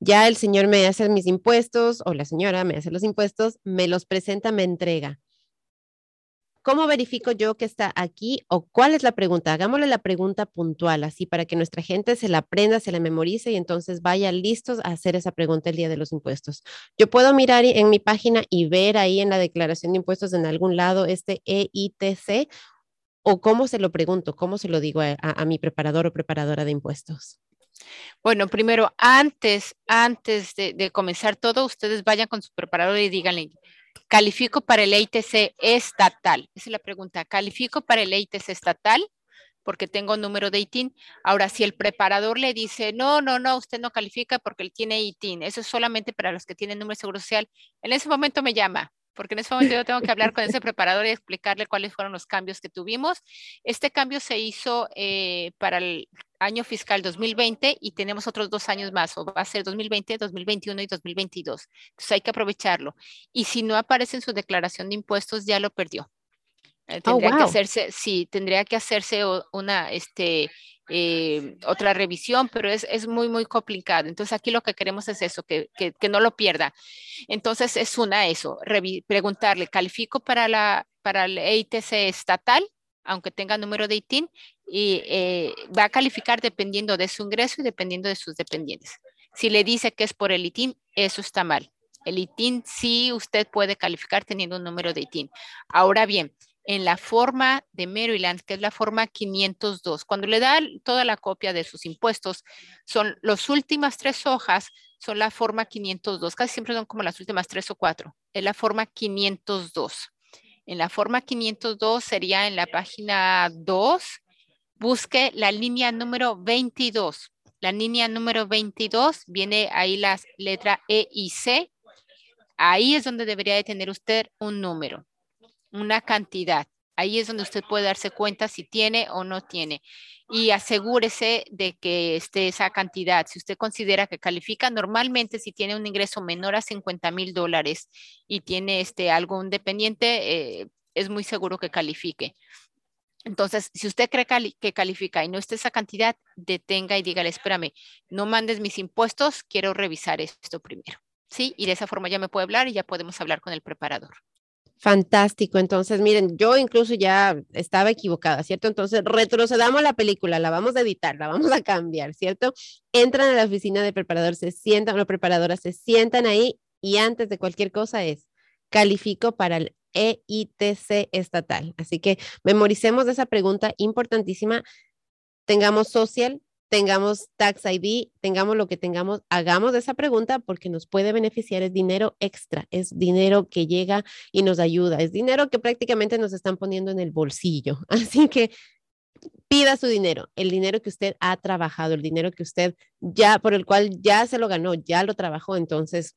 Ya el señor me hace mis impuestos o la señora me hace los impuestos, me los presenta, me entrega. ¿Cómo verifico yo que está aquí o cuál es la pregunta? Hagámosle la pregunta puntual, así para que nuestra gente se la aprenda, se la memorice y entonces vaya listos a hacer esa pregunta el día de los impuestos. Yo puedo mirar en mi página y ver ahí en la declaración de impuestos en algún lado este EITC o cómo se lo pregunto, cómo se lo digo a, mi preparador o preparadora de impuestos. Bueno, primero, antes, antes de, de, comenzar todo, ustedes vayan con su preparador y díganle, ¿Califico para el ITC estatal? Esa es la pregunta. ¿Califico para el ITC estatal? Porque tengo número de ITIN. Ahora, si el preparador le dice, no, no, no, usted no califica porque él tiene ITIN, eso es solamente para los que tienen número de seguro social, en ese momento me llama porque en ese momento yo tengo que hablar con ese preparador y explicarle cuáles fueron los cambios que tuvimos. Este cambio se hizo eh, para el año fiscal 2020 y tenemos otros dos años más, o va a ser 2020, 2021 y 2022. Entonces hay que aprovecharlo. Y si no aparece en su declaración de impuestos, ya lo perdió. Eh, oh, tendría que hacerse, sí, tendría que hacerse una, este, eh, otra revisión, pero es, es, muy, muy complicado. Entonces aquí lo que queremos es eso, que, que, que no lo pierda. Entonces es una, eso, preguntarle, ¿califico para, la, para el EITC estatal? aunque tenga número de ITIN, y eh, va a calificar dependiendo de su ingreso y dependiendo de sus dependientes. Si le dice que es por el ITIN, eso está mal. El ITIN sí usted puede calificar teniendo un número de ITIN. Ahora bien, en la forma de Maryland, que es la forma 502. Cuando le da toda la copia de sus impuestos, son las últimas tres hojas, son la forma 502. Casi siempre son como las últimas tres o cuatro. Es la forma 502. En la forma 502 sería en la página 2. Busque la línea número 22. La línea número 22 viene ahí las letras E y C. Ahí es donde debería de tener usted un número una cantidad. Ahí es donde usted puede darse cuenta si tiene o no tiene. Y asegúrese de que esté esa cantidad. Si usted considera que califica, normalmente si tiene un ingreso menor a 50 mil dólares y tiene este, algún dependiente, eh, es muy seguro que califique. Entonces, si usted cree que califica y no está esa cantidad, detenga y dígale, espérame, no mandes mis impuestos, quiero revisar esto primero. ¿Sí? Y de esa forma ya me puede hablar y ya podemos hablar con el preparador. Fantástico. Entonces, miren, yo incluso ya estaba equivocada, ¿cierto? Entonces, retrocedamos la película, la vamos a editar, la vamos a cambiar, ¿cierto? Entran a la oficina del preparador, se sientan, la preparadora se sientan ahí y antes de cualquier cosa es, califico para el EITC estatal. Así que memoricemos esa pregunta importantísima. Tengamos social, tengamos tax ID, tengamos lo que tengamos, hagamos esa pregunta porque nos puede beneficiar, es dinero extra, es dinero que llega y nos ayuda, es dinero que prácticamente nos están poniendo en el bolsillo. Así que pida su dinero, el dinero que usted ha trabajado, el dinero que usted ya, por el cual ya se lo ganó, ya lo trabajó, entonces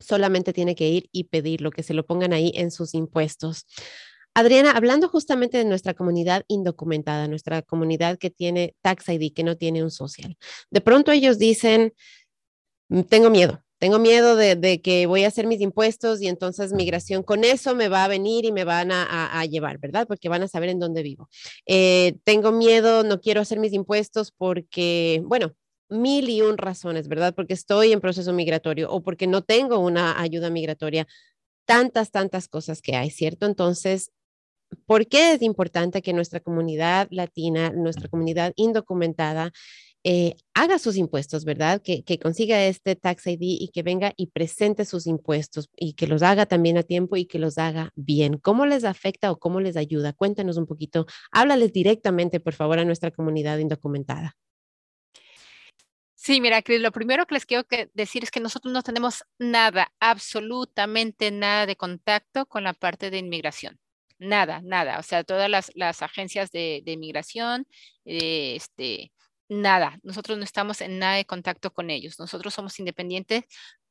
solamente tiene que ir y pedirlo, que se lo pongan ahí en sus impuestos. Adriana, hablando justamente de nuestra comunidad indocumentada, nuestra comunidad que tiene Tax ID, que no tiene un social, de pronto ellos dicen, mm, tengo miedo, tengo miedo de, que voy a hacer mis impuestos y entonces migración con eso me va a venir y me van a, llevar, ¿verdad? Porque van a saber en dónde vivo. Eh, tengo miedo, no quiero hacer mis impuestos porque, bueno, mil y un razones, ¿verdad? Porque estoy en proceso migratorio o porque no tengo una ayuda migratoria. Tantas, tantas cosas que hay, ¿cierto? Entonces, ¿por qué es importante que nuestra comunidad latina, nuestra comunidad indocumentada, eh, haga sus impuestos, ¿verdad? Que, que, consiga este Tax ID y que venga y presente sus impuestos y que los haga también a tiempo y que los haga bien. ¿Cómo les afecta o cómo les ayuda? Cuéntanos un poquito. Háblales directamente, por favor, a nuestra comunidad indocumentada. Sí, mira, Cris, lo primero que les quiero decir es que nosotros no tenemos nada, absolutamente nada de contacto con la parte de inmigración. Nada, nada. O sea, todas las, agencias de, inmigración, eh, este, nada. Nosotros no estamos en nada de contacto con ellos. Nosotros somos independientes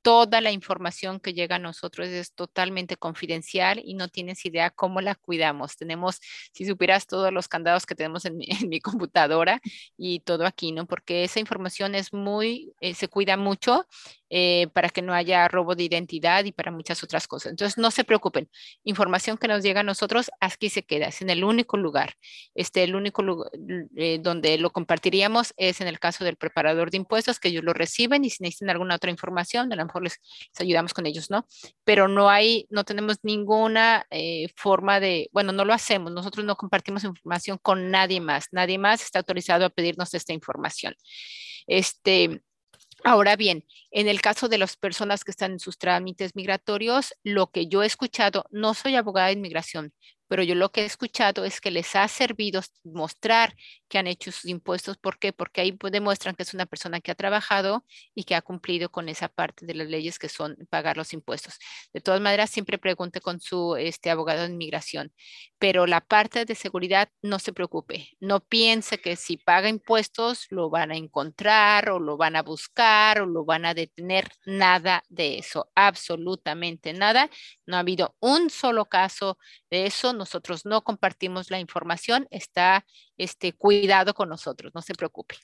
toda la información que llega a nosotros es totalmente confidencial y no tienes idea cómo la cuidamos. Tenemos, si supieras todos los candados que tenemos en mi, computadora y todo aquí, ¿no? Porque esa información es muy, eh, se cuida mucho eh, para que no haya robo de identidad y para muchas otras cosas. Entonces, no se preocupen. Información que nos llega a nosotros, aquí se queda. Es en el único lugar. Este, el único lugar eh, donde lo compartiríamos es en el caso del preparador de impuestos, que ellos lo reciben y si necesitan alguna otra información, a lo les, ayudamos con ellos, ¿no? Pero no hay, no tenemos ninguna eh, forma de, bueno, no lo hacemos. Nosotros no compartimos información con nadie más. Nadie más está autorizado a pedirnos esta información. Este, Ahora bien, en el caso de las personas que están en sus trámites migratorios, lo que yo he escuchado, no soy abogada de inmigración, pero yo lo que he escuchado es que les ha servido mostrar que han hecho sus impuestos. ¿Por qué? Porque ahí pues, demuestran que es una persona que ha trabajado y que ha cumplido con esa parte de las leyes que son pagar los impuestos. De todas maneras, siempre pregunte con su este, abogado de inmigración, pero la parte de seguridad no se preocupe. No piense que si paga impuestos lo van a encontrar o lo van a buscar o lo van a detener. Nada de eso, absolutamente nada. No ha habido un solo caso de eso nosotros no compartimos la información, está este, cuidado con nosotros, no se preocupe.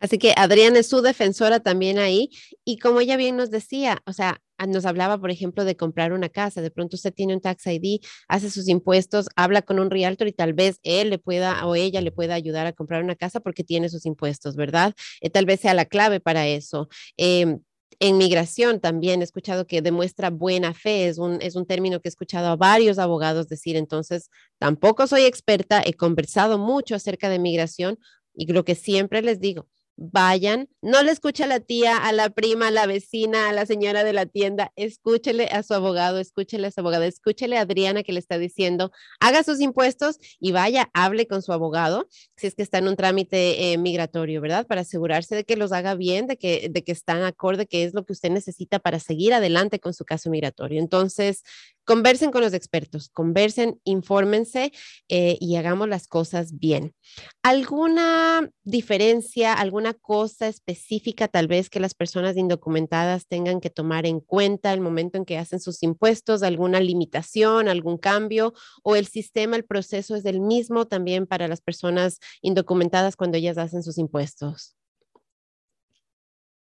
Así que Adriana es su defensora también ahí. Y como ella bien nos decía, o sea, nos hablaba, por ejemplo, de comprar una casa. De pronto usted tiene un tax ID, hace sus impuestos, habla con un realtor y tal vez él le pueda o ella le pueda ayudar a comprar una casa porque tiene sus impuestos, ¿verdad? Eh, tal vez sea la clave para eso. Eh, en migración también he escuchado que demuestra buena fe, es un, es un término que he escuchado a varios abogados decir, entonces tampoco soy experta, he conversado mucho acerca de migración y lo que siempre les digo, vayan, no le escuche a la tía, a la prima, a la vecina, a la señora de la tienda, escúchele a su abogado, escúchele a su abogado, escúchele a Adriana que le está diciendo, haga sus impuestos y vaya, hable con su abogado si es que está en un trámite eh, migratorio, ¿verdad? Para asegurarse de que los haga bien, de que, de que están acorde, que es lo que usted necesita para seguir adelante con su caso migratorio. Entonces, conversen con los expertos, conversen, infórmense eh, y hagamos las cosas bien. ¿Alguna diferencia, alguna cosa específica tal vez que las personas indocumentadas tengan que tomar en cuenta el momento en que hacen sus impuestos? ¿Alguna limitación, algún cambio? ¿O el sistema, el proceso es el mismo también para las personas indocumentadas cuando ellas hacen sus impuestos?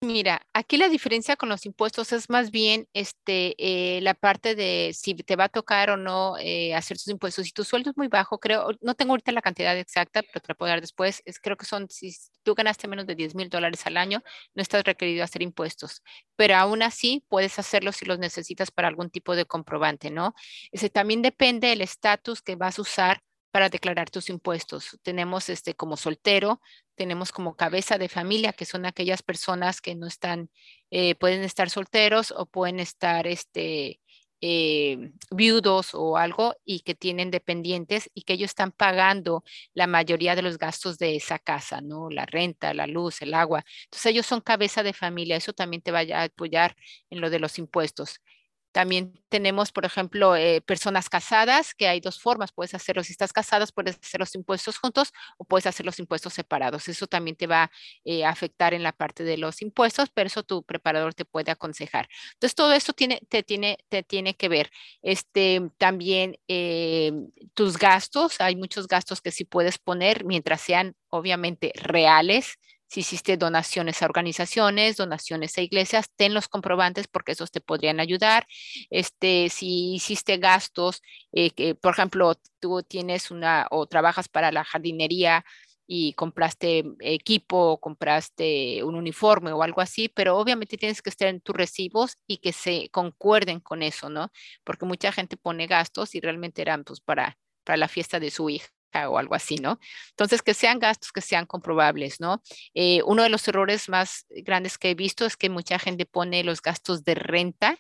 Mira, aquí la diferencia con los impuestos es más bien este, eh, la parte de si te va a tocar o no eh, hacer tus impuestos. Si tu sueldo es muy bajo, creo, no tengo ahorita la cantidad exacta, pero te la puedo dar después. Es, creo que son, si tú ganaste menos de 10 mil dólares al año, no estás requerido hacer impuestos. Pero aún así puedes hacerlo si los necesitas para algún tipo de comprobante, ¿no? Ese también depende del estatus que vas a usar para declarar tus impuestos. Tenemos este como soltero, tenemos como cabeza de familia, que son aquellas personas que no están, eh, pueden estar solteros o pueden estar este, eh, viudos o algo y que tienen dependientes y que ellos están pagando la mayoría de los gastos de esa casa, ¿no? La renta, la luz, el agua. Entonces ellos son cabeza de familia, eso también te va a apoyar en lo de los impuestos. También tenemos, por ejemplo, eh, personas casadas, que hay dos formas. Puedes hacerlo si estás casadas, puedes hacer los impuestos juntos o puedes hacer los impuestos separados. Eso también te va eh, a afectar en la parte de los impuestos, pero eso tu preparador te puede aconsejar. Entonces, todo esto tiene, te, tiene, te tiene que ver. Este, también eh, tus gastos, hay muchos gastos que sí puedes poner mientras sean obviamente reales si hiciste donaciones a organizaciones, donaciones a iglesias, ten los comprobantes porque esos te podrían ayudar. Este, si hiciste gastos, eh, que, por ejemplo, tú tienes una o trabajas para la jardinería y compraste equipo, compraste un uniforme o algo así, pero obviamente tienes que estar en tus recibos y que se concuerden con eso, ¿no? Porque mucha gente pone gastos y realmente eran pues para, para la fiesta de su hija o algo así, ¿no? Entonces, que sean gastos que sean comprobables, ¿no? Eh, uno de los errores más grandes que he visto es que mucha gente pone los gastos de renta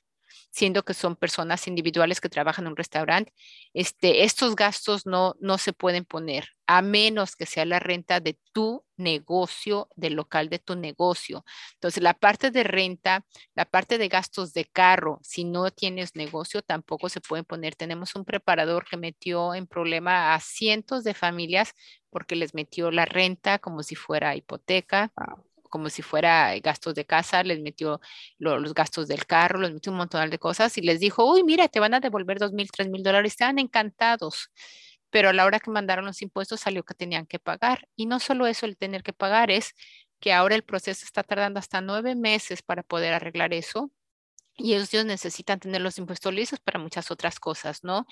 siendo que son personas individuales que trabajan en un restaurante, este, estos gastos no, no se pueden poner a menos que sea la renta de tu negocio, del local de tu negocio. Entonces, la parte de renta, la parte de gastos de carro, si no tienes negocio, tampoco se pueden poner. Tenemos un preparador que metió en problema a cientos de familias porque les metió la renta como si fuera hipoteca como si fuera gastos de casa, les metió los gastos del carro, les metió un montón de cosas y les dijo, uy, mira, te van a devolver dos mil, tres mil dólares, estaban encantados. Pero a la hora que mandaron los impuestos salió que tenían que pagar. Y no solo eso, el tener que pagar es que ahora el proceso está tardando hasta nueve meses para poder arreglar eso y ellos necesitan tener los impuestos listos para muchas otras cosas, ¿no?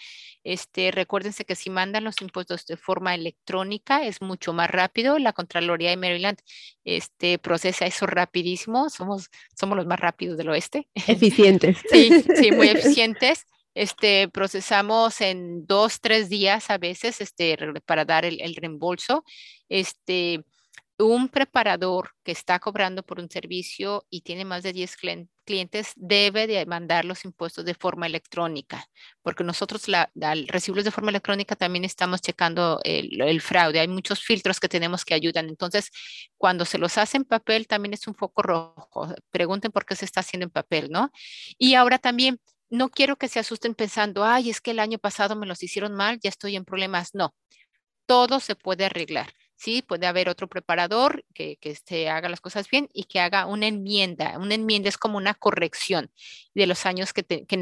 Este, recuérdense que si mandan los impuestos de forma electrónica es mucho más rápido. La Contraloría de Maryland este, procesa eso rapidísimo. Somos, somos los más rápidos del oeste. Eficientes. sí, sí, muy eficientes. Este, procesamos en dos, tres días a veces este, para dar el, el reembolso. Este, un preparador que está cobrando por un servicio y tiene más de 10 clientes debe de mandar los impuestos de forma electrónica, porque nosotros la, al recibirlos de forma electrónica también estamos checando el, fraude. Hay muchos filtros que tenemos que ayudan. Entonces, cuando se los hace en papel, también es un foco rojo. Pregunten por qué se está haciendo en papel, ¿no? Y ahora también, no quiero que se asusten pensando, ay, es que el año pasado me los hicieron mal, ya estoy en problemas. No, todo se puede arreglar. ¿Sí? Puede haber otro preparador que, que haga las cosas bien y que haga una enmienda. Una enmienda es como una corrección de los años que, te, que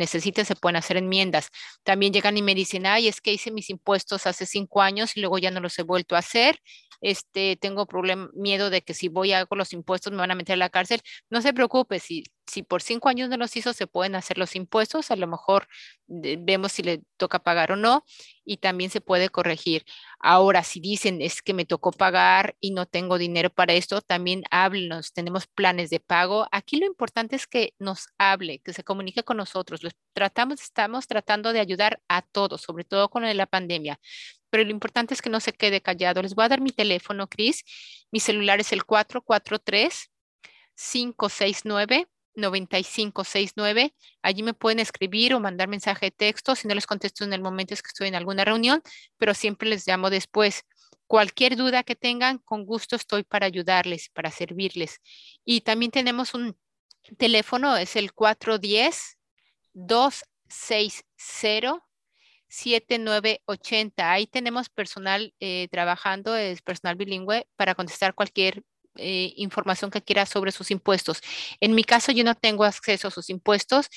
se pueden hacer enmiendas. También llegan y me dicen, ay, es que hice mis impuestos hace cinco años y luego ya no los he vuelto a hacer. Este, tengo problema, miedo de que si voy a hago los impuestos me van a meter a la cárcel. No se preocupe, si si por cinco años no los hizo, se pueden hacer los impuestos, a lo mejor vemos si le toca pagar o no, y también se puede corregir. Ahora, si dicen es que me tocó pagar y no tengo dinero para esto, también háblenos, tenemos planes de pago. Aquí lo importante es que nos hable, que se comunique con nosotros. Los tratamos, estamos tratando de ayudar a todos, sobre todo con la pandemia. Pero lo importante es que no se quede callado. Les voy a dar mi teléfono, Cris. Mi celular es el 443 569 9569. Allí me pueden escribir o mandar mensaje de texto. Si no les contesto en el momento es que estoy en alguna reunión, pero siempre les llamo después. Cualquier duda que tengan, con gusto estoy para ayudarles, para servirles. Y también tenemos un teléfono, es el 410 2 7980. Ahí tenemos personal eh, trabajando, es personal bilingüe para contestar cualquier eh, información que quiera sobre sus impuestos. En mi caso, yo no tengo acceso a sus impuestos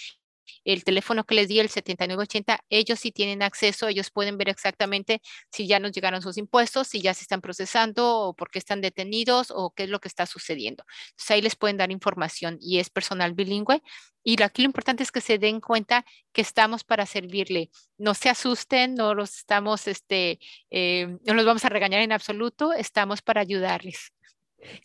el teléfono que les di, el 7980, ellos sí tienen acceso, ellos pueden ver exactamente si ya nos llegaron sus impuestos, si ya se están procesando o por qué están detenidos o qué es lo que está sucediendo. Entonces ahí les pueden dar información y es personal bilingüe. Y aquí lo importante es que se den cuenta que estamos para servirle. No se asusten, no los estamos, este, eh, no los vamos a regañar en absoluto, estamos para ayudarles.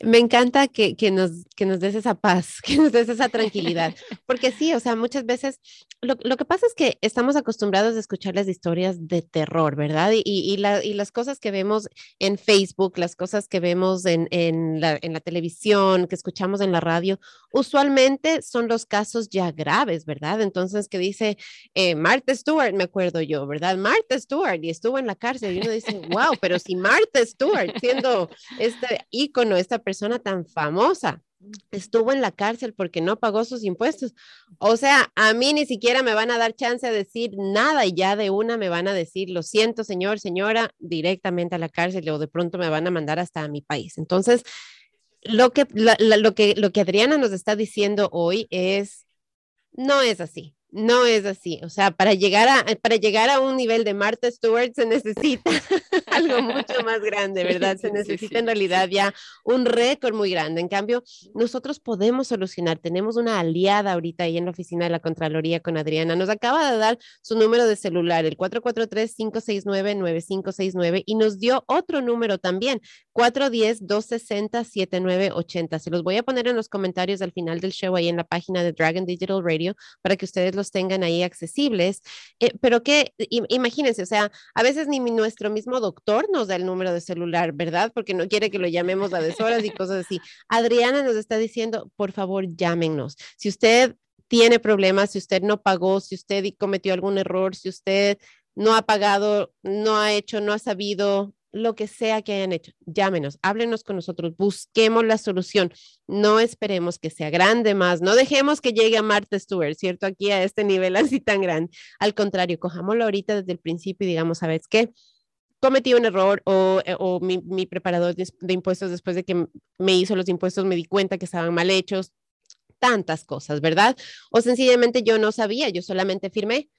Me encanta que, que, nos, que nos des esa paz, que nos des esa tranquilidad, porque sí, o sea, muchas veces lo, lo, que pasa es que estamos acostumbrados a escuchar las historias de terror, ¿verdad? Y, y, la, y las cosas que vemos en Facebook, las cosas que vemos en, en, la, en, la, televisión, que escuchamos en la radio, usualmente son los casos ya graves, ¿verdad? Entonces, que dice eh, Martha Stewart, me acuerdo yo, ¿verdad? Martha Stewart, y estuvo en la cárcel, y uno dice, wow, pero si Martha Stewart, siendo este ícono, esta persona tan famosa estuvo en la cárcel porque no pagó sus impuestos. O sea, a mí ni siquiera me van a dar chance de decir nada y ya de una me van a decir, lo siento, señor, señora, directamente a la cárcel o de pronto me van a mandar hasta a mi país. Entonces, lo que, lo que, lo que Adriana nos está diciendo hoy es, no es así. No es así, o sea, para llegar a, para llegar a un nivel de Martha Stewart se necesita algo mucho más grande, ¿verdad? Se necesita en realidad ya un récord muy grande. En cambio, nosotros podemos solucionar, tenemos una aliada ahorita ahí en la oficina de la Contraloría con Adriana. Nos acaba de dar su número de celular, el 443-569-9569, y nos dio otro número también, 410-260-7980. Se los voy a poner en los comentarios al final del show ahí en la página de Dragon Digital Radio para que ustedes lo tengan ahí accesibles, eh, pero que imagínense, o sea, a veces ni nuestro mismo doctor nos da el número de celular, ¿verdad? Porque no quiere que lo llamemos a deshoras y cosas así. Adriana nos está diciendo, por favor, llámenos. Si usted tiene problemas, si usted no pagó, si usted cometió algún error, si usted no ha pagado, no ha hecho, no ha sabido, lo que sea que hayan hecho, llámenos, háblenos con nosotros, busquemos la solución. No esperemos que sea grande más, no dejemos que llegue a Martha Stewart, ¿cierto? Aquí a este nivel así tan grande. Al contrario, cojámoslo ahorita desde el principio y digamos, ¿sabes qué? Cometí un error o, eh, o mi, mi, preparador de, de impuestos después de que me hizo los impuestos me di cuenta que estaban mal hechos, tantas cosas, ¿verdad? O sencillamente yo no sabía, yo solamente firmé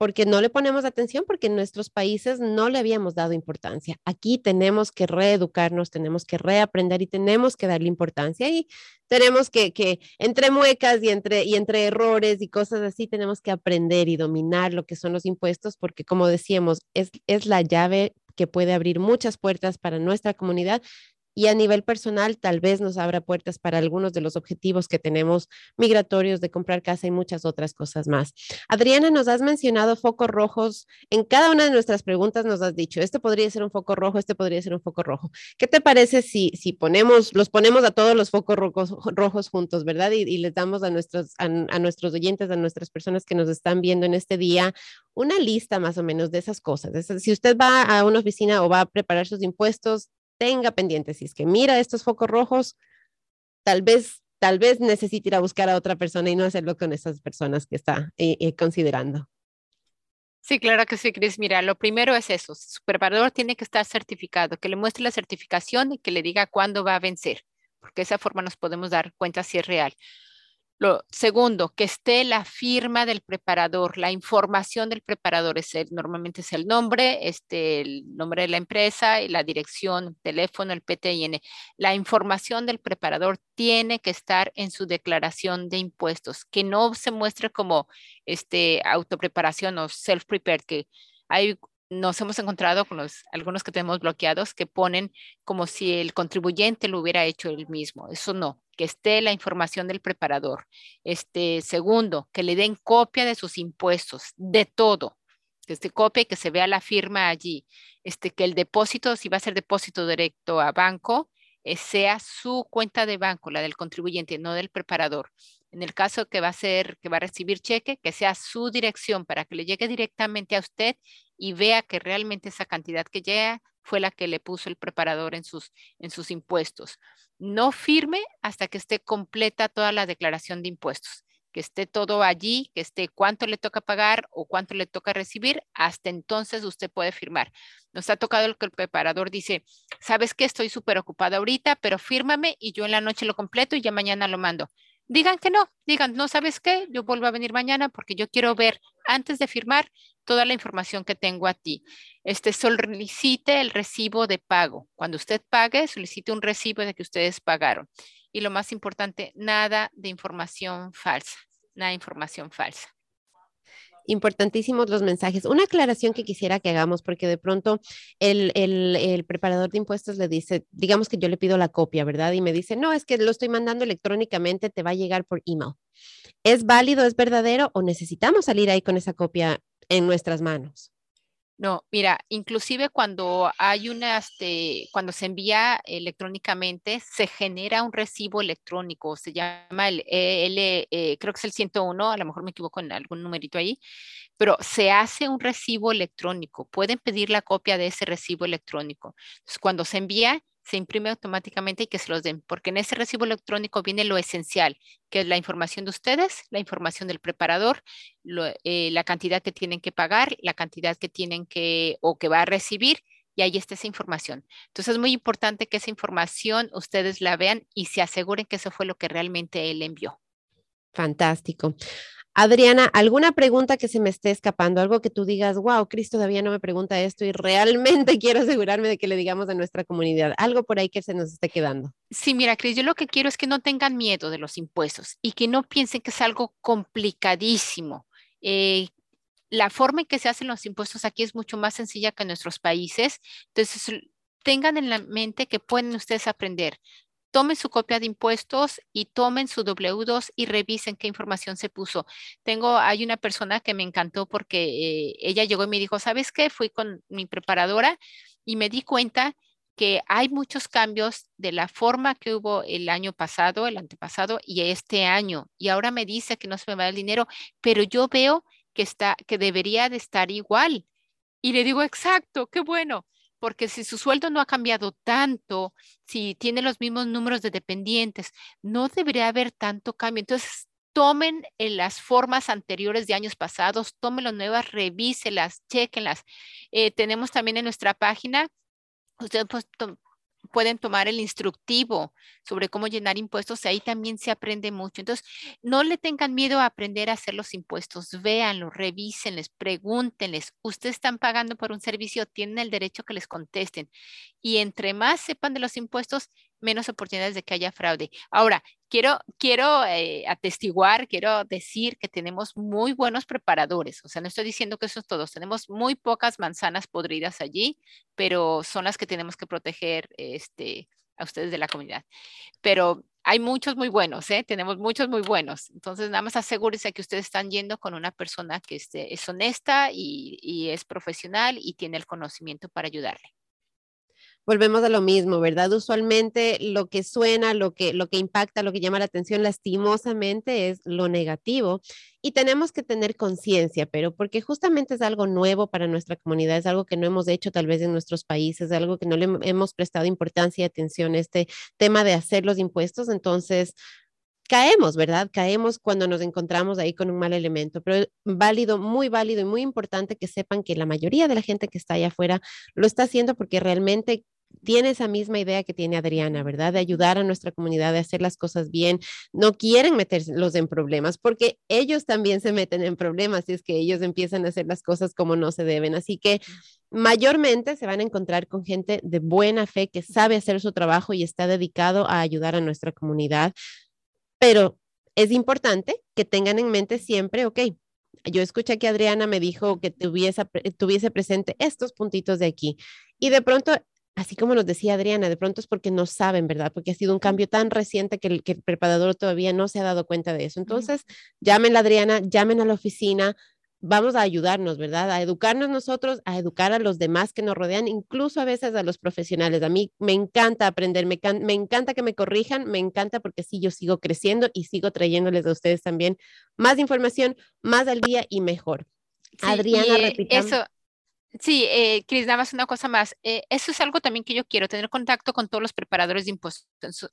porque no le ponemos atención, porque en nuestros países no le habíamos dado importancia. Aquí tenemos que reeducarnos, tenemos que reaprender y tenemos que darle importancia y tenemos que, que entre muecas y entre, y entre errores y cosas así, tenemos que aprender y dominar lo que son los impuestos, porque como decíamos, es, es la llave que puede abrir muchas puertas para nuestra comunidad y a nivel personal tal vez nos abra puertas para algunos de los objetivos que tenemos migratorios de comprar casa y muchas otras cosas más. Adriana, nos has mencionado focos rojos. En cada una de nuestras preguntas nos has dicho, este podría ser un foco rojo, este podría ser un foco rojo. ¿Qué te parece si, si ponemos, los ponemos a todos los focos rojos, rojos juntos, verdad? Y, les damos a nuestros, a, a nuestros oyentes, a nuestras personas que nos están viendo en este día, una lista más o menos de esas cosas. Si usted va a una oficina o va a preparar sus impuestos, tenga pendiente. Si es que mira estos focos rojos, tal vez, tal vez necesite ir a buscar a otra persona y no hacerlo con esas personas que está eh, eh, considerando. Sí, claro que sí, Cris. Mira, lo primero es eso. Su preparador tiene que estar certificado, que le muestre la certificación y que le diga cuándo va a vencer, porque de esa forma nos podemos dar cuenta si es real. Lo segundo, que esté la firma del preparador, la información del preparador, es el, normalmente es el nombre, este, el nombre de la empresa, y la dirección, teléfono, el PTIN. La información del preparador tiene que estar en su declaración de impuestos, que no se muestre como este, autopreparación o self-prepared, que hay nos hemos encontrado con los, algunos que tenemos bloqueados que ponen como si el contribuyente lo hubiera hecho él mismo. Eso no, que esté la información del preparador. Este, segundo, que le den copia de sus impuestos, de todo. Que copia y que se vea la firma allí. Este, que el depósito, si va a ser depósito directo a banco, eh, sea su cuenta de banco, la del contribuyente, no del preparador. En el caso que va a ser, que va a recibir cheque, que sea su dirección para que le llegue directamente a usted y vea que realmente esa cantidad que llega fue la que le puso el preparador en sus, en sus impuestos. No firme hasta que esté completa toda la declaración de impuestos. que esté todo allí, que esté cuánto le toca pagar o cuánto le toca recibir, hasta entonces usted puede firmar. Nos ha tocado el que el preparador dice, sabes que estoy súper ocupada ahorita, pero fírmame y yo en la noche lo completo y ya mañana lo mando. Digan que no, digan, no sabes qué, yo vuelvo a venir mañana porque yo quiero ver antes de firmar toda la información que tengo a ti. Este solicite el recibo de pago. Cuando usted pague, solicite un recibo de que ustedes pagaron. Y lo más importante, nada de información falsa, nada de información falsa importantísimos los mensajes. Una aclaración que quisiera que hagamos, porque de pronto el, el, preparador de impuestos le dice, digamos que yo le pido la copia, ¿verdad? Y me dice, no, es que lo estoy mandando electrónicamente, te va a llegar por email. ¿Es válido, es verdadero o necesitamos salir ahí con esa copia en nuestras manos? No, mira, inclusive cuando hay una, este, cuando se envía electrónicamente, se genera un recibo electrónico, se llama el L, eh, creo que es el 101, a lo mejor me equivoco en algún numerito ahí, pero se hace un recibo electrónico. Pueden pedir la copia de ese recibo electrónico. Entonces, cuando se envía, se imprime automáticamente y que se los den, porque en ese recibo electrónico viene lo esencial, que es la información de ustedes, la información del preparador, eh, la cantidad que tienen que pagar, la cantidad que tienen que o que va a recibir, y ahí está esa información. Entonces es muy importante que esa información ustedes la vean y se aseguren que eso fue lo que realmente él envió. Fantástico. Adriana, ¿alguna pregunta que se me esté escapando? Algo que tú digas, wow, Cristo todavía no me pregunta esto y realmente quiero asegurarme de que le digamos a nuestra comunidad. Algo por ahí que se nos esté quedando. Sí, mira, Cris, yo lo que quiero es que no tengan miedo de los impuestos y que no piensen que es algo complicadísimo. Eh, la forma en que se hacen los impuestos aquí es mucho más sencilla que en nuestros países. Entonces, tengan en la mente que pueden ustedes aprender tomen su copia de impuestos y tomen su W2 y revisen qué información se puso. Tengo, hay una persona que me encantó porque eh, ella llegó y me dijo, ¿sabes qué? Fui con mi preparadora y me di cuenta que hay muchos cambios de la forma que hubo el año pasado, el antepasado y este año. Y ahora me dice que no se me va el dinero, pero yo veo que está, que debería de estar igual. Y le digo, exacto, qué bueno porque si su sueldo no ha cambiado tanto, si tiene los mismos números de dependientes, no debería haber tanto cambio. Entonces, tomen en las formas anteriores de años pasados, tomen las nuevas, revíselas, chequenlas. Eh, tenemos también en nuestra página, ustedes pues, pueden tomar el instructivo sobre cómo llenar impuestos, ahí también se aprende mucho. Entonces, no le tengan miedo a aprender a hacer los impuestos, véanlo, revísenles, pregúntenles. Ustedes están pagando por un servicio, tienen el derecho que les contesten. Y entre más sepan de los impuestos, menos oportunidades de que haya fraude. Ahora, quiero, quiero eh, atestiguar, quiero decir que tenemos muy buenos preparadores. O sea, no estoy diciendo que eso es todos. Tenemos muy pocas manzanas podridas allí, pero son las que tenemos que proteger este, a ustedes de la comunidad. Pero hay muchos muy buenos, ¿eh? Tenemos muchos muy buenos. Entonces, nada más asegúrense que ustedes están yendo con una persona que este, es honesta y, y es profesional y tiene el conocimiento para ayudarle volvemos a lo mismo, ¿verdad? Usualmente lo que suena, lo que, lo que impacta, lo que llama la atención lastimosamente es lo negativo y tenemos que tener conciencia, pero porque justamente es algo nuevo para nuestra comunidad, es algo que no hemos hecho tal vez en nuestros países, es algo que no le hemos prestado importancia y atención, este tema de hacer los impuestos, entonces caemos, ¿verdad? Caemos cuando nos encontramos ahí con un mal elemento, pero válido, muy válido y muy importante que sepan que la mayoría de la gente que está allá afuera lo está haciendo porque realmente tiene esa misma idea que tiene Adriana, ¿verdad? De ayudar a nuestra comunidad, de hacer las cosas bien. No quieren meterlos en problemas porque ellos también se meten en problemas si es que ellos empiezan a hacer las cosas como no se deben. Así que mayormente se van a encontrar con gente de buena fe que sabe hacer su trabajo y está dedicado a ayudar a nuestra comunidad. Pero es importante que tengan en mente siempre, ok, yo escuché que Adriana me dijo que tuviese, tuviese presente estos puntitos de aquí. Y de pronto, así como nos decía Adriana, de pronto es porque no saben, ¿verdad? Porque ha sido un cambio tan reciente que el, que el preparador todavía no se ha dado cuenta de eso. Entonces, llamen a Adriana, llamen a la oficina, vamos a ayudarnos, ¿verdad? A educarnos nosotros, a educar a los demás que nos rodean, incluso a veces a los profesionales. A mí me encanta aprender, me, me encanta que me corrijan, me encanta porque sí, yo sigo creciendo y sigo trayéndoles a ustedes también más información, más al día y mejor. Adriana, repitamos. Eso, Sí, eh, Cris, nada más una cosa más. Eh, eso es algo también que yo quiero, tener contacto con todos los preparadores de impuestos.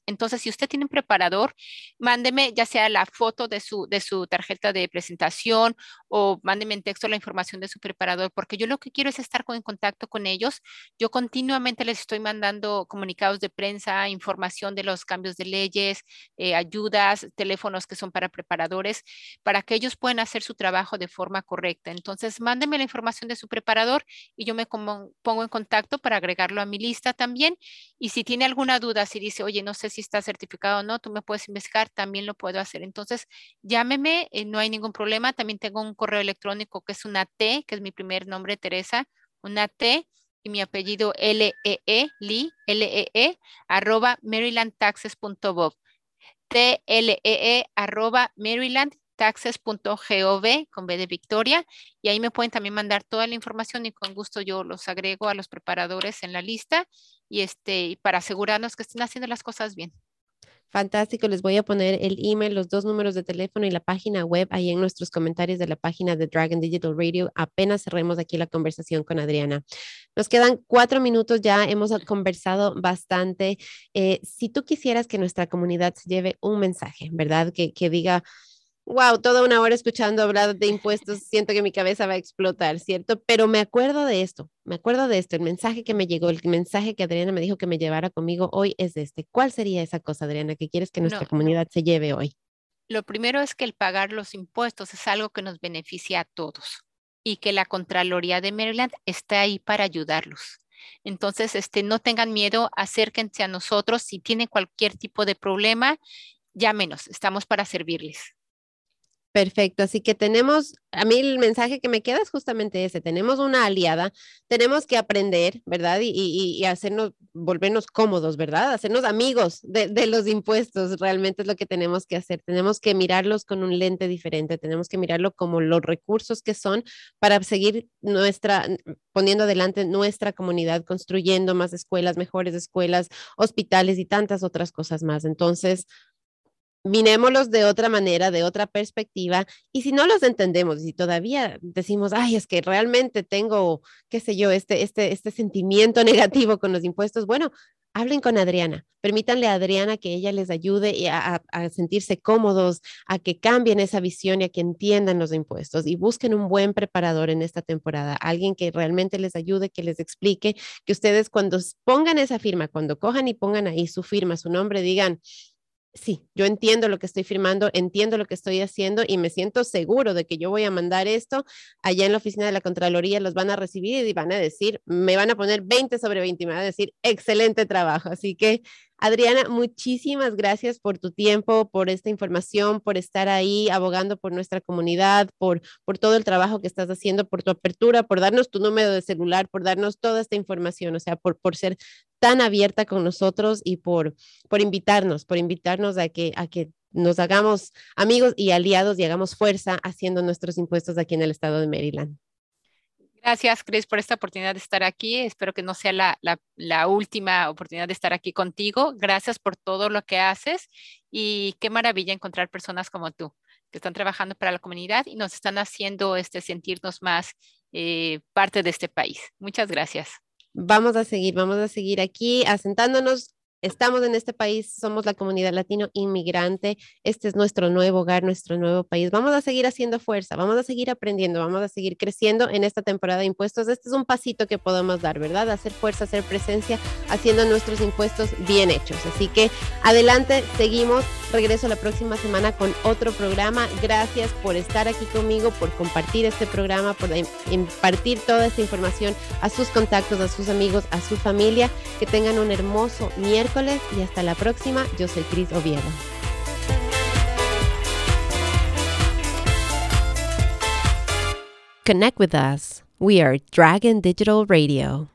Entonces, si usted tiene un preparador, mándeme ya sea la foto de su, de su tarjeta de presentación o mándeme en texto la información de su preparador, porque yo lo que quiero es estar en contacto con ellos. Yo continuamente les estoy mandando comunicados de prensa, información de los cambios de leyes, eh, ayudas, teléfonos que son para preparadores, para que ellos puedan hacer su trabajo de forma correcta. Entonces, mándeme la información de su preparador y yo me pongo en contacto para agregarlo a mi lista también. Y si tiene alguna duda, si dice, oye, no sé si está certificado o no, tú me puedes investigar, también lo puedo hacer. Entonces, llámeme, eh, no hay ningún problema. También tengo un correo electrónico que es una T, que es mi primer nombre, Teresa, una T y mi apellido L-E-E, -E, Lee, L-E-E, -E, arroba marylandtaxes.gov. T-L-E-E, -E, arroba maryland taxes.gov con B de Victoria y ahí me pueden también mandar toda la información y con gusto yo los agrego a los preparadores en la lista y este para asegurarnos que estén haciendo las cosas bien. Fantástico, les voy a poner el email, los dos números de teléfono y la página web ahí en nuestros comentarios de la página de Dragon Digital Radio. Apenas cerremos aquí la conversación con Adriana. Nos quedan cuatro minutos ya, hemos conversado bastante. Eh, si tú quisieras que nuestra comunidad se lleve un mensaje, ¿verdad? Que, que diga, wow, toda una hora escuchando hablar de impuestos, siento que mi cabeza va a explotar, ¿cierto? Pero me acuerdo de esto, me acuerdo de esto, el mensaje que me llegó, el mensaje que Adriana me dijo que me llevara conmigo hoy es este. ¿Cuál sería esa cosa, Adriana, que quieres que nuestra comunidad se lleve hoy? Lo primero es que el pagar los impuestos es algo que nos beneficia a todos y que la Contraloría de Maryland está ahí para ayudarlos. Entonces, este, no tengan miedo, acérquense a nosotros. Si tienen cualquier tipo de problema, llámenos, estamos para servirles. Perfecto, así que tenemos, a mí el mensaje que me queda es justamente ese, tenemos una aliada, tenemos que aprender, ¿verdad? Y, y, hacernos, volvernos cómodos, ¿verdad? Hacernos amigos de, de, los impuestos, realmente es lo que tenemos que hacer, tenemos que mirarlos con un lente diferente, tenemos que mirarlo como los recursos que son para seguir nuestra, poniendo adelante nuestra comunidad, construyendo más escuelas, mejores escuelas, hospitales y tantas otras cosas más. Entonces, mirémoslos de otra manera, de otra perspectiva, y si no los entendemos, y todavía decimos, ay, es que realmente tengo, qué sé yo, este, este, este sentimiento negativo con los impuestos, bueno, hablen con Adriana, permítanle a Adriana que ella les ayude a, a, sentirse cómodos, a que cambien esa visión y a que entiendan los impuestos y busquen un buen preparador en esta temporada, alguien que realmente les ayude, que les explique, que ustedes cuando pongan esa firma, cuando cojan y pongan ahí su firma, su nombre, digan, sí, yo entiendo lo que estoy firmando, entiendo lo que estoy haciendo y me siento seguro de que yo voy a mandar esto allá en la oficina de la Contraloría, los van a recibir y van a decir, me van a poner 20 sobre 20 y me van a decir, excelente trabajo. Así que Adriana, muchísimas gracias por tu tiempo, por esta información, por estar ahí abogando por nuestra comunidad, por, por todo el trabajo que estás haciendo, por tu apertura, por darnos tu número de celular, por darnos toda esta información, o sea, por, por ser tan abierta con nosotros y por, por invitarnos, por invitarnos a que, a que nos hagamos amigos y aliados y hagamos fuerza haciendo nuestros impuestos aquí en el estado de Maryland. Gracias, Chris, por esta oportunidad de estar aquí. Espero que no sea la, última oportunidad de estar aquí contigo. Gracias por todo lo que haces y qué maravilla encontrar personas como tú que están trabajando para la comunidad y nos están haciendo este, sentirnos más eh, parte de este país. Muchas gracias. Vamos a seguir, vamos a seguir aquí asentándonos estamos en este país, somos la comunidad latino inmigrante, este es nuestro nuevo hogar, nuestro nuevo país. Vamos a seguir haciendo fuerza, vamos a seguir aprendiendo, vamos a seguir creciendo en esta temporada de impuestos. Este es un pasito que podemos dar, ¿verdad? Hacer fuerza, hacer presencia, haciendo nuestros impuestos bien hechos. Así que adelante, seguimos. Regreso la próxima semana con otro programa. Gracias por estar aquí conmigo, por compartir este programa, por impartir toda esta información a sus contactos, a sus amigos, a su familia. Que tengan un hermoso y hasta la próxima. Yo soy Cris Oviedo. Connect with us. We are Dragon Digital Radio.